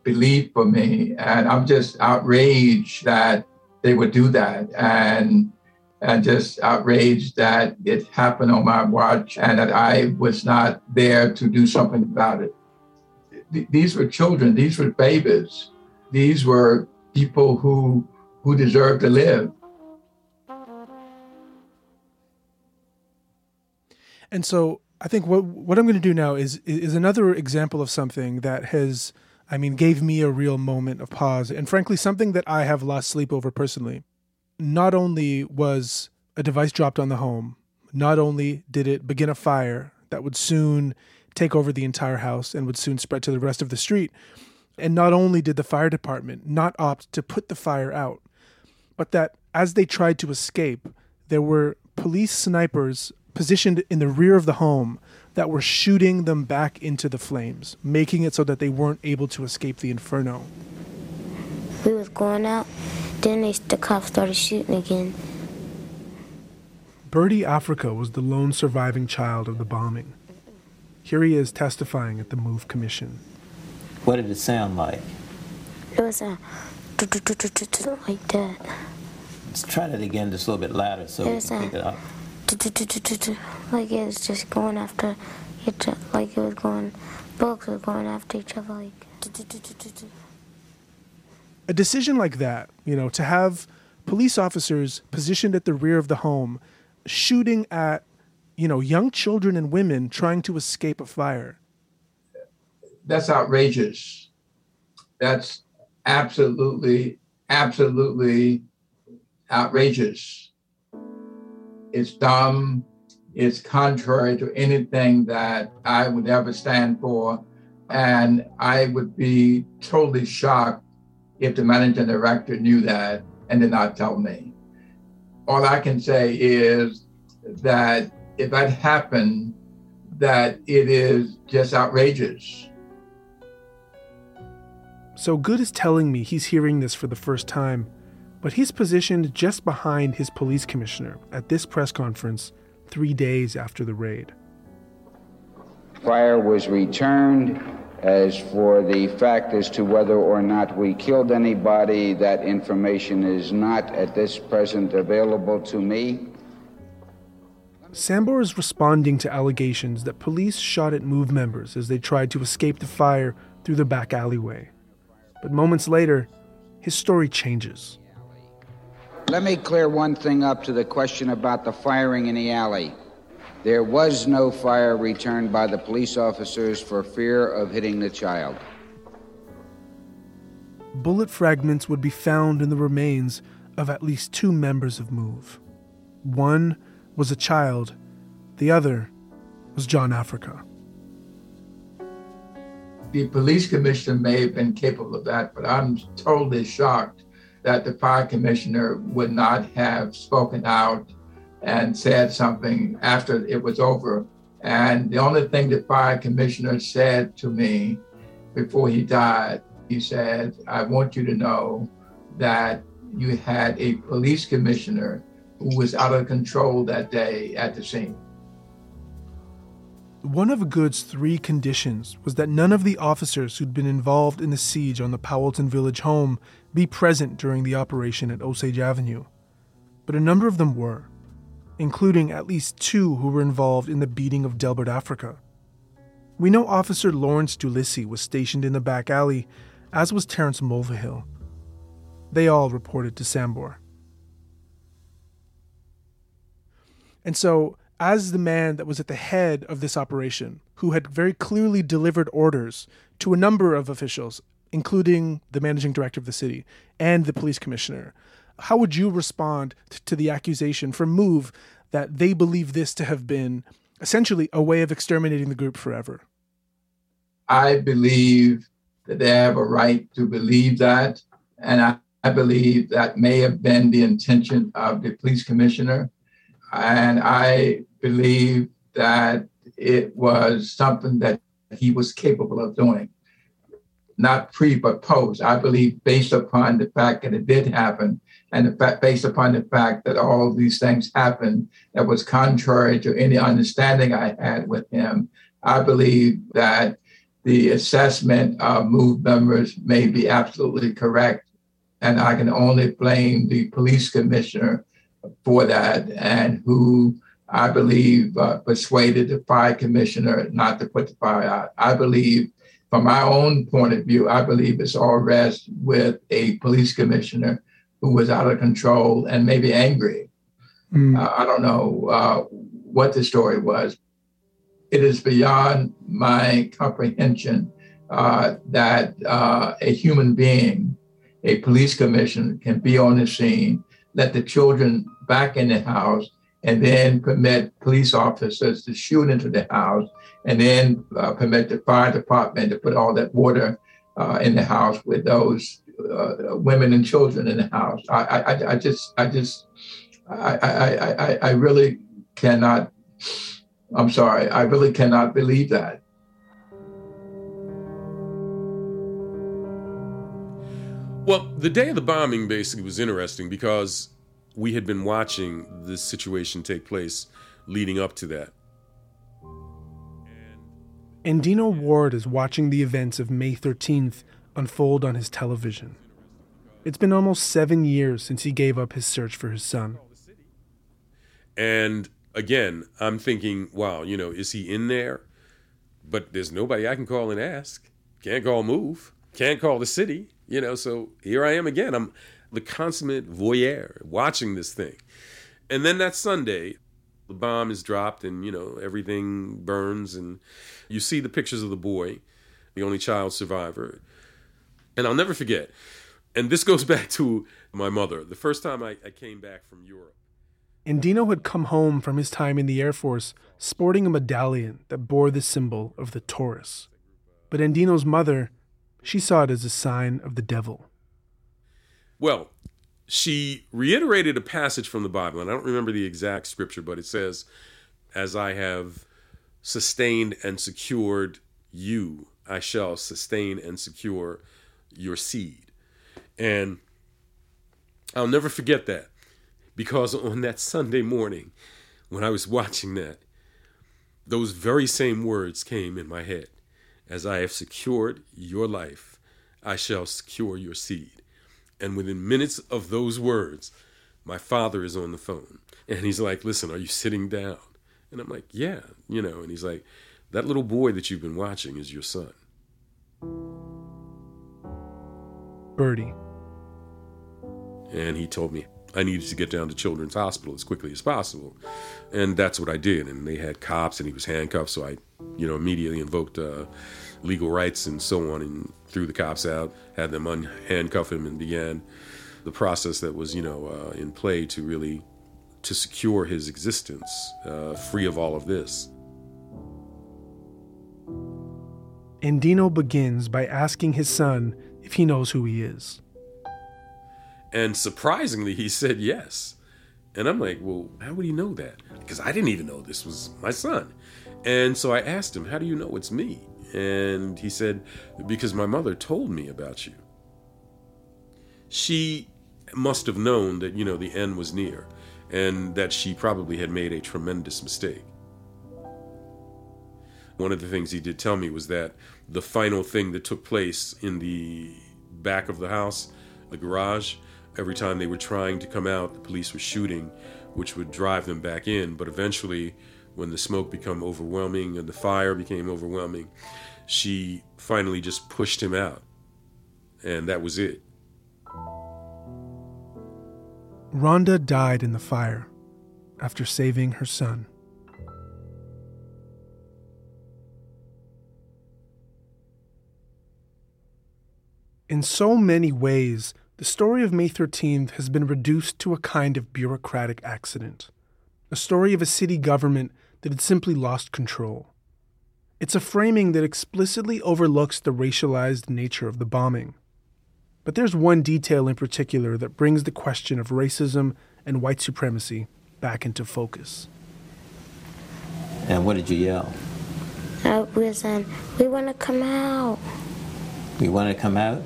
belief for me. And I'm just outraged that they would do that. And and just outraged that it happened on my watch and that I was not there to do something about it. These were children, these were babies, these were people who who deserve to live. And so I think what what I'm going to do now is is another example of something that has I mean gave me a real moment of pause and frankly something that I have lost sleep over personally. Not only was a device dropped on the home, not only did it begin a fire that would soon take over the entire house and would soon spread to the rest of the street, and not only did the fire department not opt to put the fire out, but that as they tried to escape, there were police snipers positioned in the rear of the home that were shooting them back into the flames, making it so that they weren't able to escape the inferno. We was going out, then they, the cops started shooting again. Birdie Africa was the lone surviving child of the bombing. Here he is testifying at the MOVE Commission. What did it sound like? It was a like that. Let's try that again just a little bit louder so we can pick it up. Like it was just going after each other, like it was going, bugs were going after each other, like. A decision like that, you know, to have police officers positioned at the rear of the home shooting at, you know, young children and women trying to escape a fire. That's outrageous. That's absolutely, absolutely outrageous. It's dumb. It's contrary to anything that I would ever stand for. And I would be totally shocked if the managing director knew that and did not tell me. All I can say is that if that happened, that it is just outrageous. So Goode is telling me he's hearing this for the first time but he's positioned just behind his police commissioner at this press conference three days after the raid. Fire was returned. As for the fact as to whether or not we killed anybody, that information is not at this present available to me. Sambor is responding to allegations that police shot at MOVE members as they tried to escape the fire through the back alleyway. But moments later, his story changes. Let me clear one thing up to the question about the firing in the alley. There was no fire returned by the police officers for fear of hitting the child. Bullet fragments would be found in the remains of at least two members of MOVE. One was a child, the other was John Africa. The police commissioner may have been capable of that, but I'm totally shocked that the fire commissioner would not have spoken out and said something after it was over. And the only thing the fire commissioner said to me before he died, he said, I want you to know that you had a police commissioner who was out of control that day at the scene. One of Goode's three conditions was that none of the officers who'd been involved in the siege on the Powelton Village home be present during the operation at Osage Avenue. But a number of them were, including at least two who were involved in the beating of Delbert Africa. We know Officer Lawrence D'Ulisse was stationed in the back alley, as was Terrence Mulvihill. They all reported to Sambor. And so, as the man that was at the head of this operation, who had very clearly delivered orders to a number of officials, including the managing director of the city and the police commissioner, how would you respond to the accusation from Move that they believe this to have been essentially a way of exterminating the group forever? I believe that they have a right to believe that. And I, I believe that may have been the intention of the police commissioner. And I believe that it was something that he was capable of doing, not pre but post. I believe based upon the fact that it did happen, and based upon the fact that all of these things happened that was contrary to any understanding I had with him, I believe that the assessment of MOVE members may be absolutely correct. And I can only blame the police commissioner for that and who I believe uh, persuaded the fire commissioner not to put the fire out. I believe, from my own point of view, I believe it's all rests with a police commissioner who was out of control and maybe angry. Mm. Uh, I don't know uh, what the story was. It is beyond my comprehension uh, that uh, a human being, a police commissioner, can be on the scene, let the children back in the house, and then permit police officers to shoot into the house, and then uh, permit the fire department to put all that water uh, in the house with those uh, women and children in the house. I, I, I just, I just, I, I, I, I really cannot. I'm sorry. I really cannot believe that. Well, the day of the bombing basically was interesting because we had been watching this situation take place leading up to that. Andino Ward is watching the events of May 13th unfold on his television. It's been almost seven years since he gave up his search for his son. And again, I'm thinking, wow, you know, is he in there? But there's nobody I can call and ask. Can't call Move. Can't call the city. You know, so here I am again. I'm the consummate voyeur watching this thing. And then that Sunday, the bomb is dropped and, you know, everything burns. And you see the pictures of the boy, the only child survivor. And I'll never forget. And this goes back to my mother. The first time I, I came back from Europe. Andino had come home from his time in the Air Force sporting a medallion that bore the symbol of the Taurus. But Andino's mother she saw it as a sign of the devil. Well, she reiterated a passage from the Bible, and I don't remember the exact scripture, but it says, As I have sustained and secured you, I shall sustain and secure your seed. And I'll never forget that because on that Sunday morning, when I was watching that, those very same words came in my head. As I have secured your life, I shall secure your seed. And within minutes of those words, my father is on the phone. And he's like, Listen, are you sitting down? And I'm like, yeah, you know. And he's like, that little boy that you've been watching is your son. Birdie. And he told me I needed to get down to Children's Hospital as quickly as possible. And that's what I did. And they had cops and he was handcuffed. So I, you know, immediately invoked uh, legal rights and so on and threw the cops out, had them unhandcuff him and began the process that was, you know, uh, in play to really to secure his existence uh, free of all of this. Andino begins by asking his son if he knows who he is. And surprisingly, he said yes. And I'm like, well, how would he know that? Because I didn't even know this was my son. And so I asked him, how do you know it's me? And he said, because my mother told me about you. She must have known that, you know, the end was near and that she probably had made a tremendous mistake. One of the things he did tell me was that the final thing that took place in the back of the house, the garage, every time they were trying to come out, the police were shooting, which would drive them back in. But eventually, when the smoke became overwhelming and the fire became overwhelming, she finally just pushed him out. And that was it. Rhonda died in the fire after saving her son. In so many ways, the story of May 13th has been reduced to a kind of bureaucratic accident, a story of a city government that had simply lost control. It's a framing that explicitly overlooks the racialized nature of the bombing. But there's one detail in particular that brings the question of racism and white supremacy back into focus. And what did you yell? Uh, we were saying, we want to come out. We want to come out?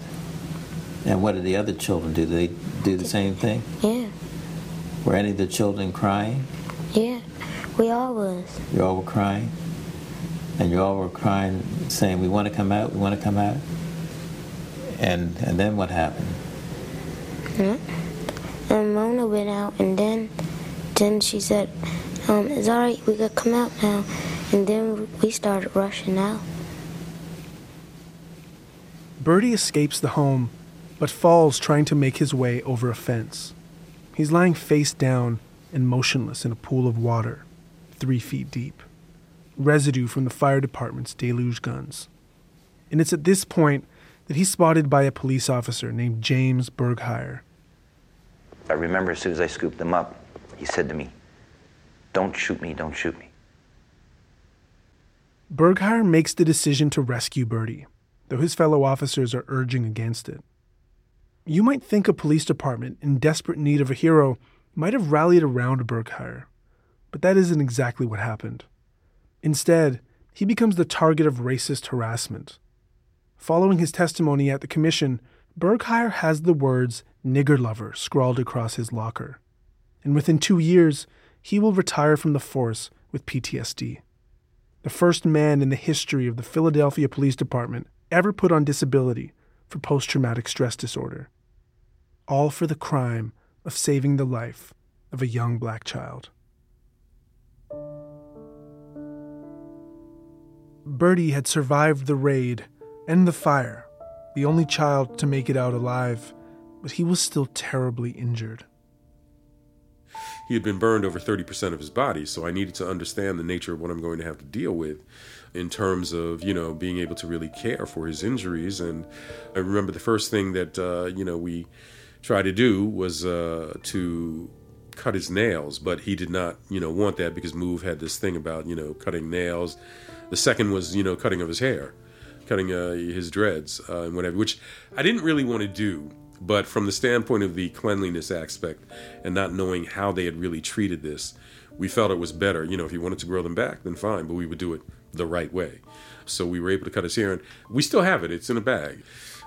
And what did the other children do? Did they do the same thing? Yeah. Were any of the children crying? Yeah, we all was. You all were crying? And you all were crying, saying, we want to come out, we want to come out? And, and then what happened? Yeah. And Mona went out, and then, then she said, um, it's all right, we could come out now. And then we started rushing out. Birdie escapes the home but falls trying to make his way over a fence. He's lying face down and motionless in a pool of water, three feet deep. Residue from the fire department's deluge guns. And it's at this point that he's spotted by a police officer named James Berghaier. I remember as soon as I scooped him up, he said to me, Don't shoot me, don't shoot me. Berghaier makes the decision to rescue Birdie, though his fellow officers are urging against it. You might think a police department in desperate need of a hero might have rallied around Berghaier, but that isn't exactly what happened. Instead, he becomes the target of racist harassment. Following his testimony at the commission, Berghaier has the words nigger lover scrawled across his locker. And within two years, he will retire from the force with PTSD. The first man in the history of the Philadelphia Police Department ever put on disability for post traumatic stress disorder all for the crime of saving the life of a young black child. Birdie had survived the raid and the fire, the only child to make it out alive, but he was still terribly injured. He had been burned over 30% of his body, so I needed to understand the nature of what I'm going to have to deal with in terms of, you know, being able to really care for his injuries. And I remember the first thing that, uh, you know, we try to do was uh, to cut his nails, but he did not, you know, want that because Move had this thing about, you know, cutting nails. The second was, you know, cutting of his hair, cutting uh, his dreads uh, and whatever, which I didn't really want to do. But from the standpoint of the cleanliness aspect and not knowing how they had really treated this, we felt it was better. You know, if he wanted to grow them back, then fine, but we would do it the right way. So we were able to cut his hair, and we still have it. It's in a bag.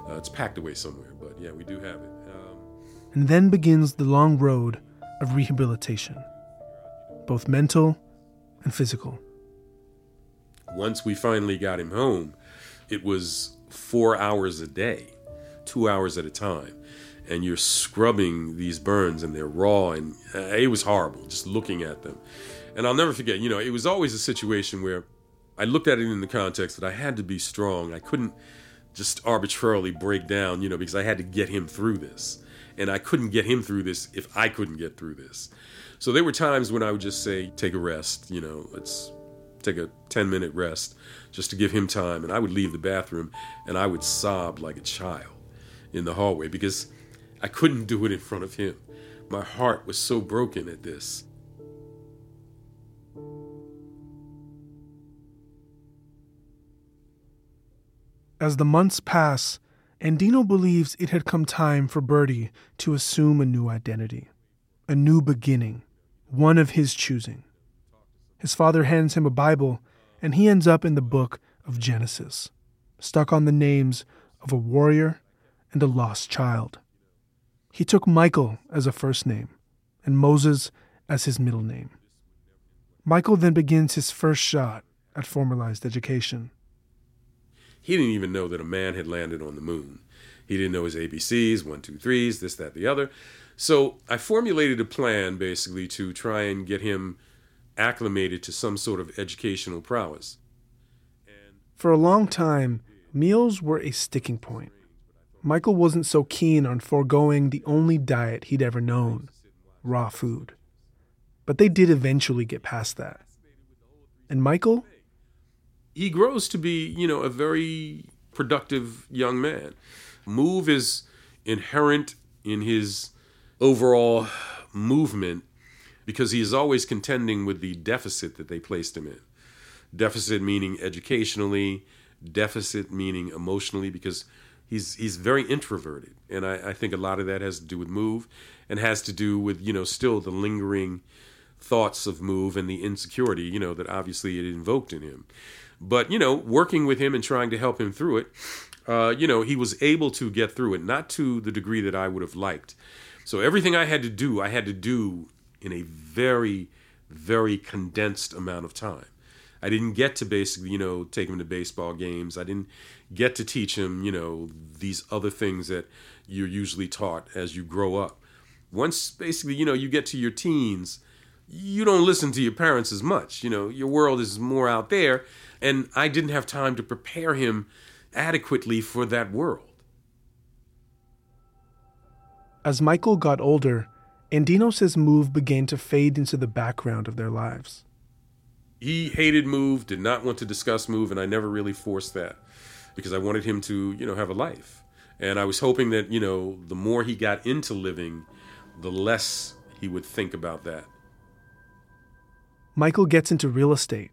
Uh, it's packed away somewhere, but yeah, we do have it and then begins the long road of rehabilitation, both mental and physical. Once we finally got him home, it was four hours a day, two hours at a time. And you're scrubbing these burns and they're raw, and uh, it was horrible just looking at them. And I'll never forget, you know, it was always a situation where I looked at it in the context that I had to be strong. I couldn't just arbitrarily break down, you know, because I had to get him through this. And I couldn't get him through this if I couldn't get through this. So there were times when I would just say, take a rest, you know, let's take a 10 minute rest just to give him time. And I would leave the bathroom and I would sob like a child in the hallway because I couldn't do it in front of him. My heart was so broken at this. As the months pass, Andino believes it had come time for Birdie to assume a new identity, a new beginning, one of his choosing. His father hands him a Bible, and he ends up in the book of Genesis, stuck on the names of a warrior and a lost child. He took Michael as a first name and Moses as his middle name. Michael then begins his first shot at formalized education. He didn't even know that a man had landed on the moon. He didn't know his ABCs, one, two, threes, this, that, the other. So I formulated a plan basically to try and get him acclimated to some sort of educational prowess. For a long time, meals were a sticking point. Michael wasn't so keen on foregoing the only diet he'd ever known raw food. But they did eventually get past that. And Michael? He grows to be, you know, a very productive young man. Move is inherent in his overall movement because he is always contending with the deficit that they placed him in. Deficit meaning educationally, deficit meaning emotionally, because he's he's very introverted, and I, I think a lot of that has to do with move, and has to do with you know still the lingering thoughts of move and the insecurity you know that obviously it invoked in him. But you know, working with him and trying to help him through it, uh, you know, he was able to get through it, not to the degree that I would have liked. So everything I had to do, I had to do in a very, very condensed amount of time. I didn't get to basically, you know, take him to baseball games. I didn't get to teach him, you know, these other things that you're usually taught as you grow up. Once basically, you know, you get to your teens, you don't listen to your parents as much. You know, your world is more out there. And I didn't have time to prepare him adequately for that world. As Michael got older, Andino says Move began to fade into the background of their lives. He hated Move, did not want to discuss Move, and I never really forced that because I wanted him to, you know, have a life. And I was hoping that, you know, the more he got into living, the less he would think about that. Michael gets into real estate.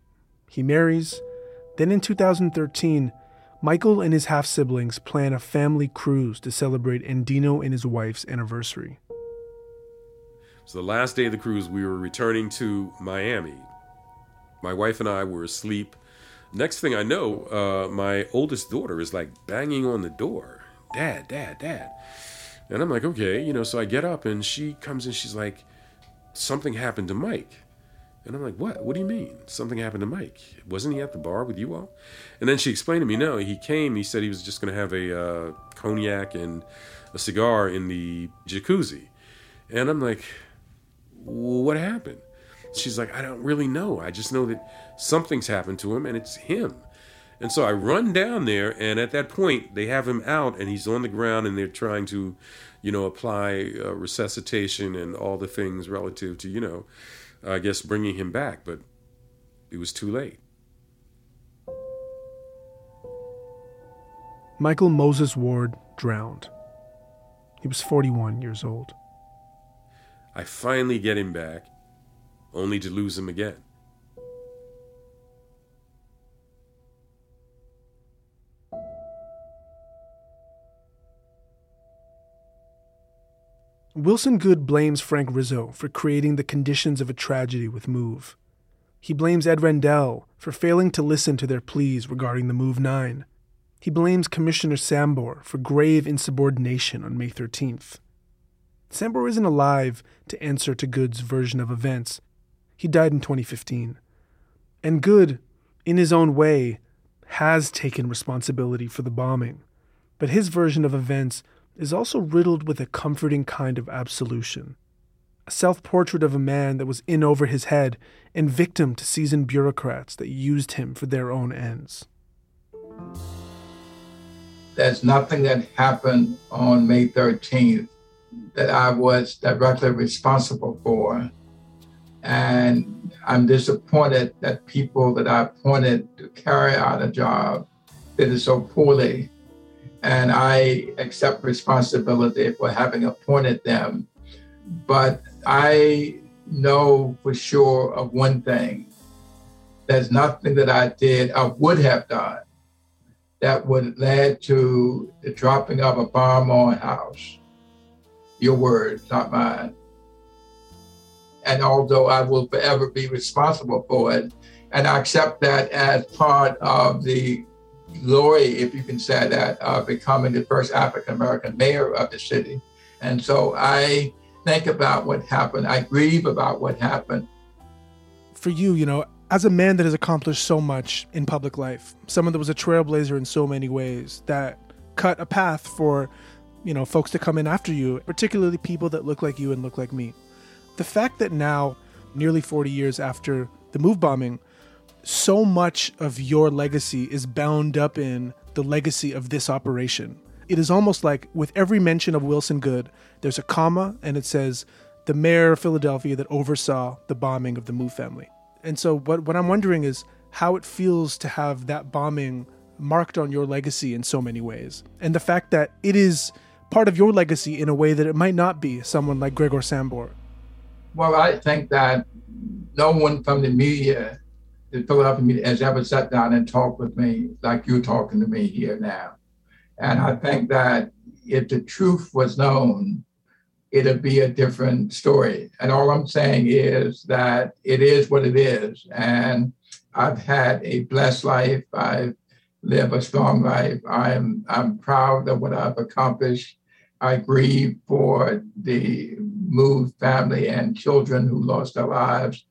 He marries. Then in 2013, Michael and his half siblings plan a family cruise to celebrate Andino and his wife's anniversary. So the last day of the cruise, we were returning to Miami. My wife and I were asleep. Next thing I know, uh, my oldest daughter is like banging on the door. Dad, dad, dad. And I'm like, okay, you know, so I get up and she comes in, she's like, something happened to Mike. And I'm like, what? What do you mean? Something happened to Mike? Wasn't he at the bar with you all? And then she explained to me, no, he came, he said he was just going to have a uh, cognac and a cigar in the jacuzzi. And I'm like, what happened? She's like, I don't really know. I just know that something's happened to him and it's him. And so I run down there, and at that point, they have him out, and he's on the ground, and they're trying to, you know, apply uh, resuscitation and all the things relative to, you know, Uh, I guess bringing him back. But it was too late. Michael Moses Ward drowned. He was 41 years old. I finally get him back, only to lose him again. Wilson Goode blames Frank Rizzo for creating the conditions of a tragedy with Move. He blames Ed Rendell for failing to listen to their pleas regarding the Move 9. He blames Commissioner Sambor for grave insubordination on May 13th. Sambor isn't alive to answer to Goode's version of events. He died in 2015. And Goode, in his own way, has taken responsibility for the bombing. But his version of events is also riddled with a comforting kind of absolution. a self portrait of a man that was in over his head and victim to seasoned bureaucrats that used him for their own ends. There's nothing that happened on May 13th that I was directly responsible for. And I'm disappointed that people that I appointed to carry out a job did it so poorly. And I accept responsibility for having appointed them. But I know for sure of one thing there's nothing that I did or would have done that would lead to the dropping of a bomb on a house. Your words, not mine. And although I will forever be responsible for it, and I accept that as part of the glory, if you can say that, of becoming the first African American mayor of the city. And so I think about what happened. I grieve about what happened. For you, you know, as a man that has accomplished so much in public life, someone that was a trailblazer in so many ways, that cut a path for, you know, folks to come in after you, particularly people that look like you and look like me. The fact that now, nearly 40 years after the move bombing, so much of your legacy is bound up in the legacy of this operation. It is almost like with every mention of Wilson Goode, there's a comma and it says the mayor of Philadelphia that oversaw the bombing of the Move family. And so what what I'm wondering is how it feels to have that bombing marked on your legacy in so many ways. And the fact that it is part of your legacy in a way that it might not be someone like Gregore Sambor. Well, I think that no one from the media, the Philadelphia media, has ever sat down and talked with me like you're talking to me here now. And I think that if the truth was known, it'd be a different story. And all I'm saying is that it is what it is. And I've had a blessed life. I've lived a strong life. I'm I'm proud of what I've accomplished. I grieve for the moved family and children who lost their lives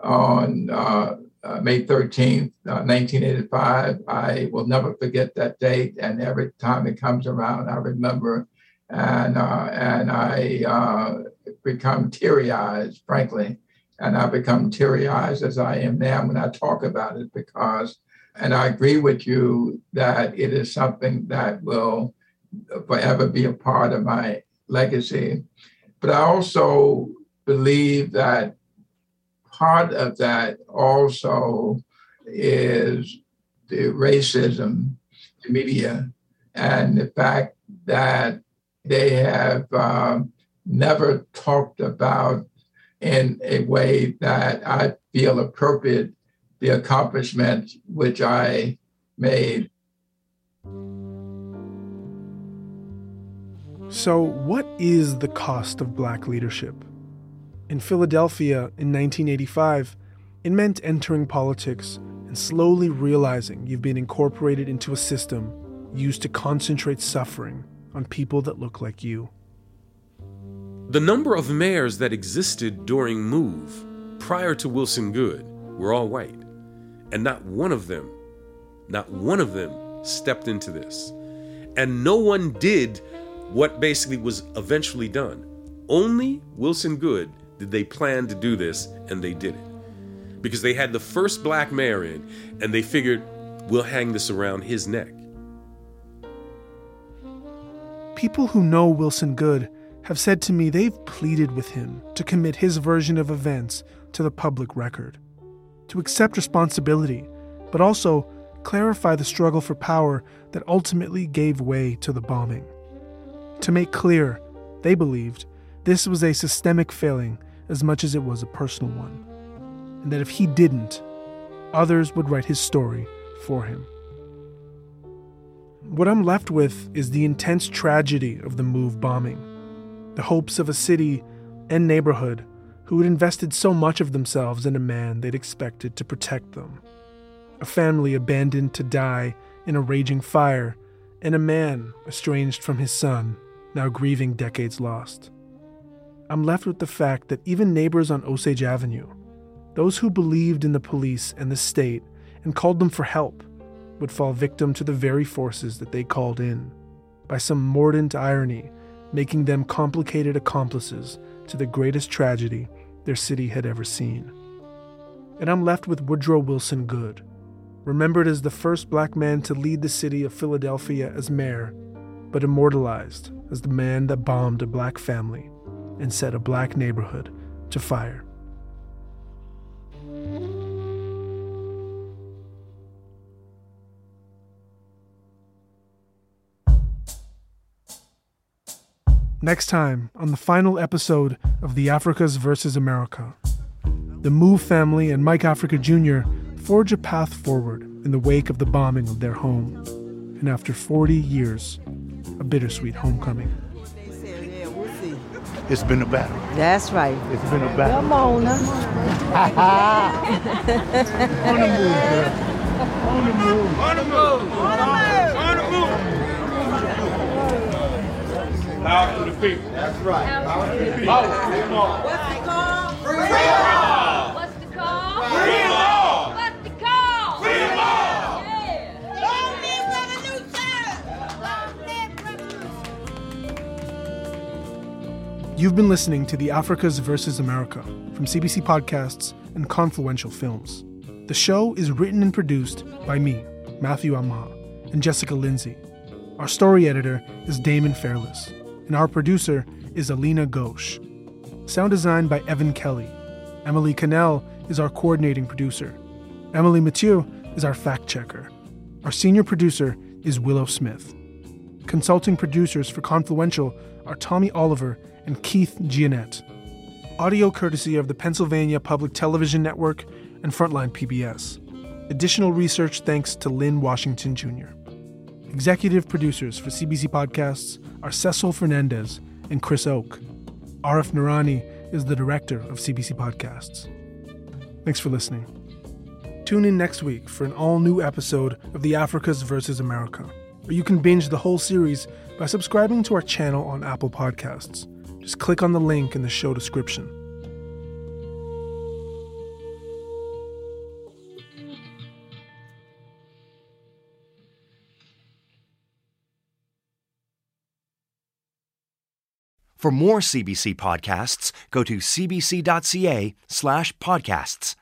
on uh, uh, May 13th, uh, 1985. I will never forget that date. And every time it comes around, I remember and uh, and I uh, become teary-eyed, frankly, and I become teary-eyed as I am now when I talk about it because, and I agree with you that it is something that will forever be a part of my legacy, but I also believe that part of that also is the racism, the media, and the fact that they have um, never talked about in a way that I feel appropriate the accomplishment which I made. So, what is the cost of black leadership? In Philadelphia in 1985, it meant entering politics and slowly realizing you've been incorporated into a system used to concentrate suffering on people that look like you. The number of mayors that existed during MOVE prior to Wilson Goode were all white, and not one of them, not one of them stepped into this. And no one did what basically was eventually done. Only Wilson Goode did they plan to do this, and they did it. Because they had the first black mayor in, and they figured, we'll hang this around his neck. People who know Wilson Goode have said to me they've pleaded with him to commit his version of events to the public record, to accept responsibility, but also clarify the struggle for power that ultimately gave way to the bombing. To make clear, they believed this was a systemic failing as much as it was a personal one, and that if he didn't, others would write his story for him. What I'm left with is the intense tragedy of the move bombing, the hopes of a city and neighborhood who had invested so much of themselves in a man they'd expected to protect them, a family abandoned to die in a raging fire, and a man estranged from his son, now grieving decades lost. I'm left with the fact that even neighbors on Osage Avenue, those who believed in the police and the state and called them for help, would fall victim to the very forces that they called in, by some mordant irony, making them complicated accomplices to the greatest tragedy their city had ever seen. And I'm left with Woodrow Wilson Goode, remembered as the first black man to lead the city of Philadelphia as mayor, but immortalized as the man that bombed a black family and set a black neighborhood to fire. Next time on the final episode of The Africas versus America, the Move family and Mike Africa Jr. forge a path forward in the wake of the bombing of their home, and after 40 years, a bittersweet homecoming. It's been a battle. That's right. It's been a battle. Come on now. On the move, girl. On the move. On the move. On the move. On the move. Power to the people. That's right. Power to the people. Power to the people. What's it called? Free What's You've been listening to the Africas versus America from CBC Podcasts and Confluential Films. The show is written and produced by me, Matthew Amha, and Jessica Lindsay. Our story editor is Damon Fairless, and our producer is Alina Ghosh. Sound design by Evan Kelly. Emily Cannell is our coordinating producer. Emily Mathieu is our fact checker. Our senior producer is Willow Smith. Consulting producers for Confluential are Tommy Oliver and Keith Gianette. Audio courtesy of the Pennsylvania Public Television Network and Frontline PBS. Additional research thanks to Linn Washington Jr. Executive producers for CBC Podcasts are Cecil Fernandez and Chris Oke. Arif Noorani is the director of CBC Podcasts. Thanks for listening. Tune in next week for an all new episode of The Africas versus America, or you can binge the whole series by subscribing to our channel on Apple Podcasts. Just click on the link in the show description. For more CBC podcasts, go to cbc.ca slash podcasts.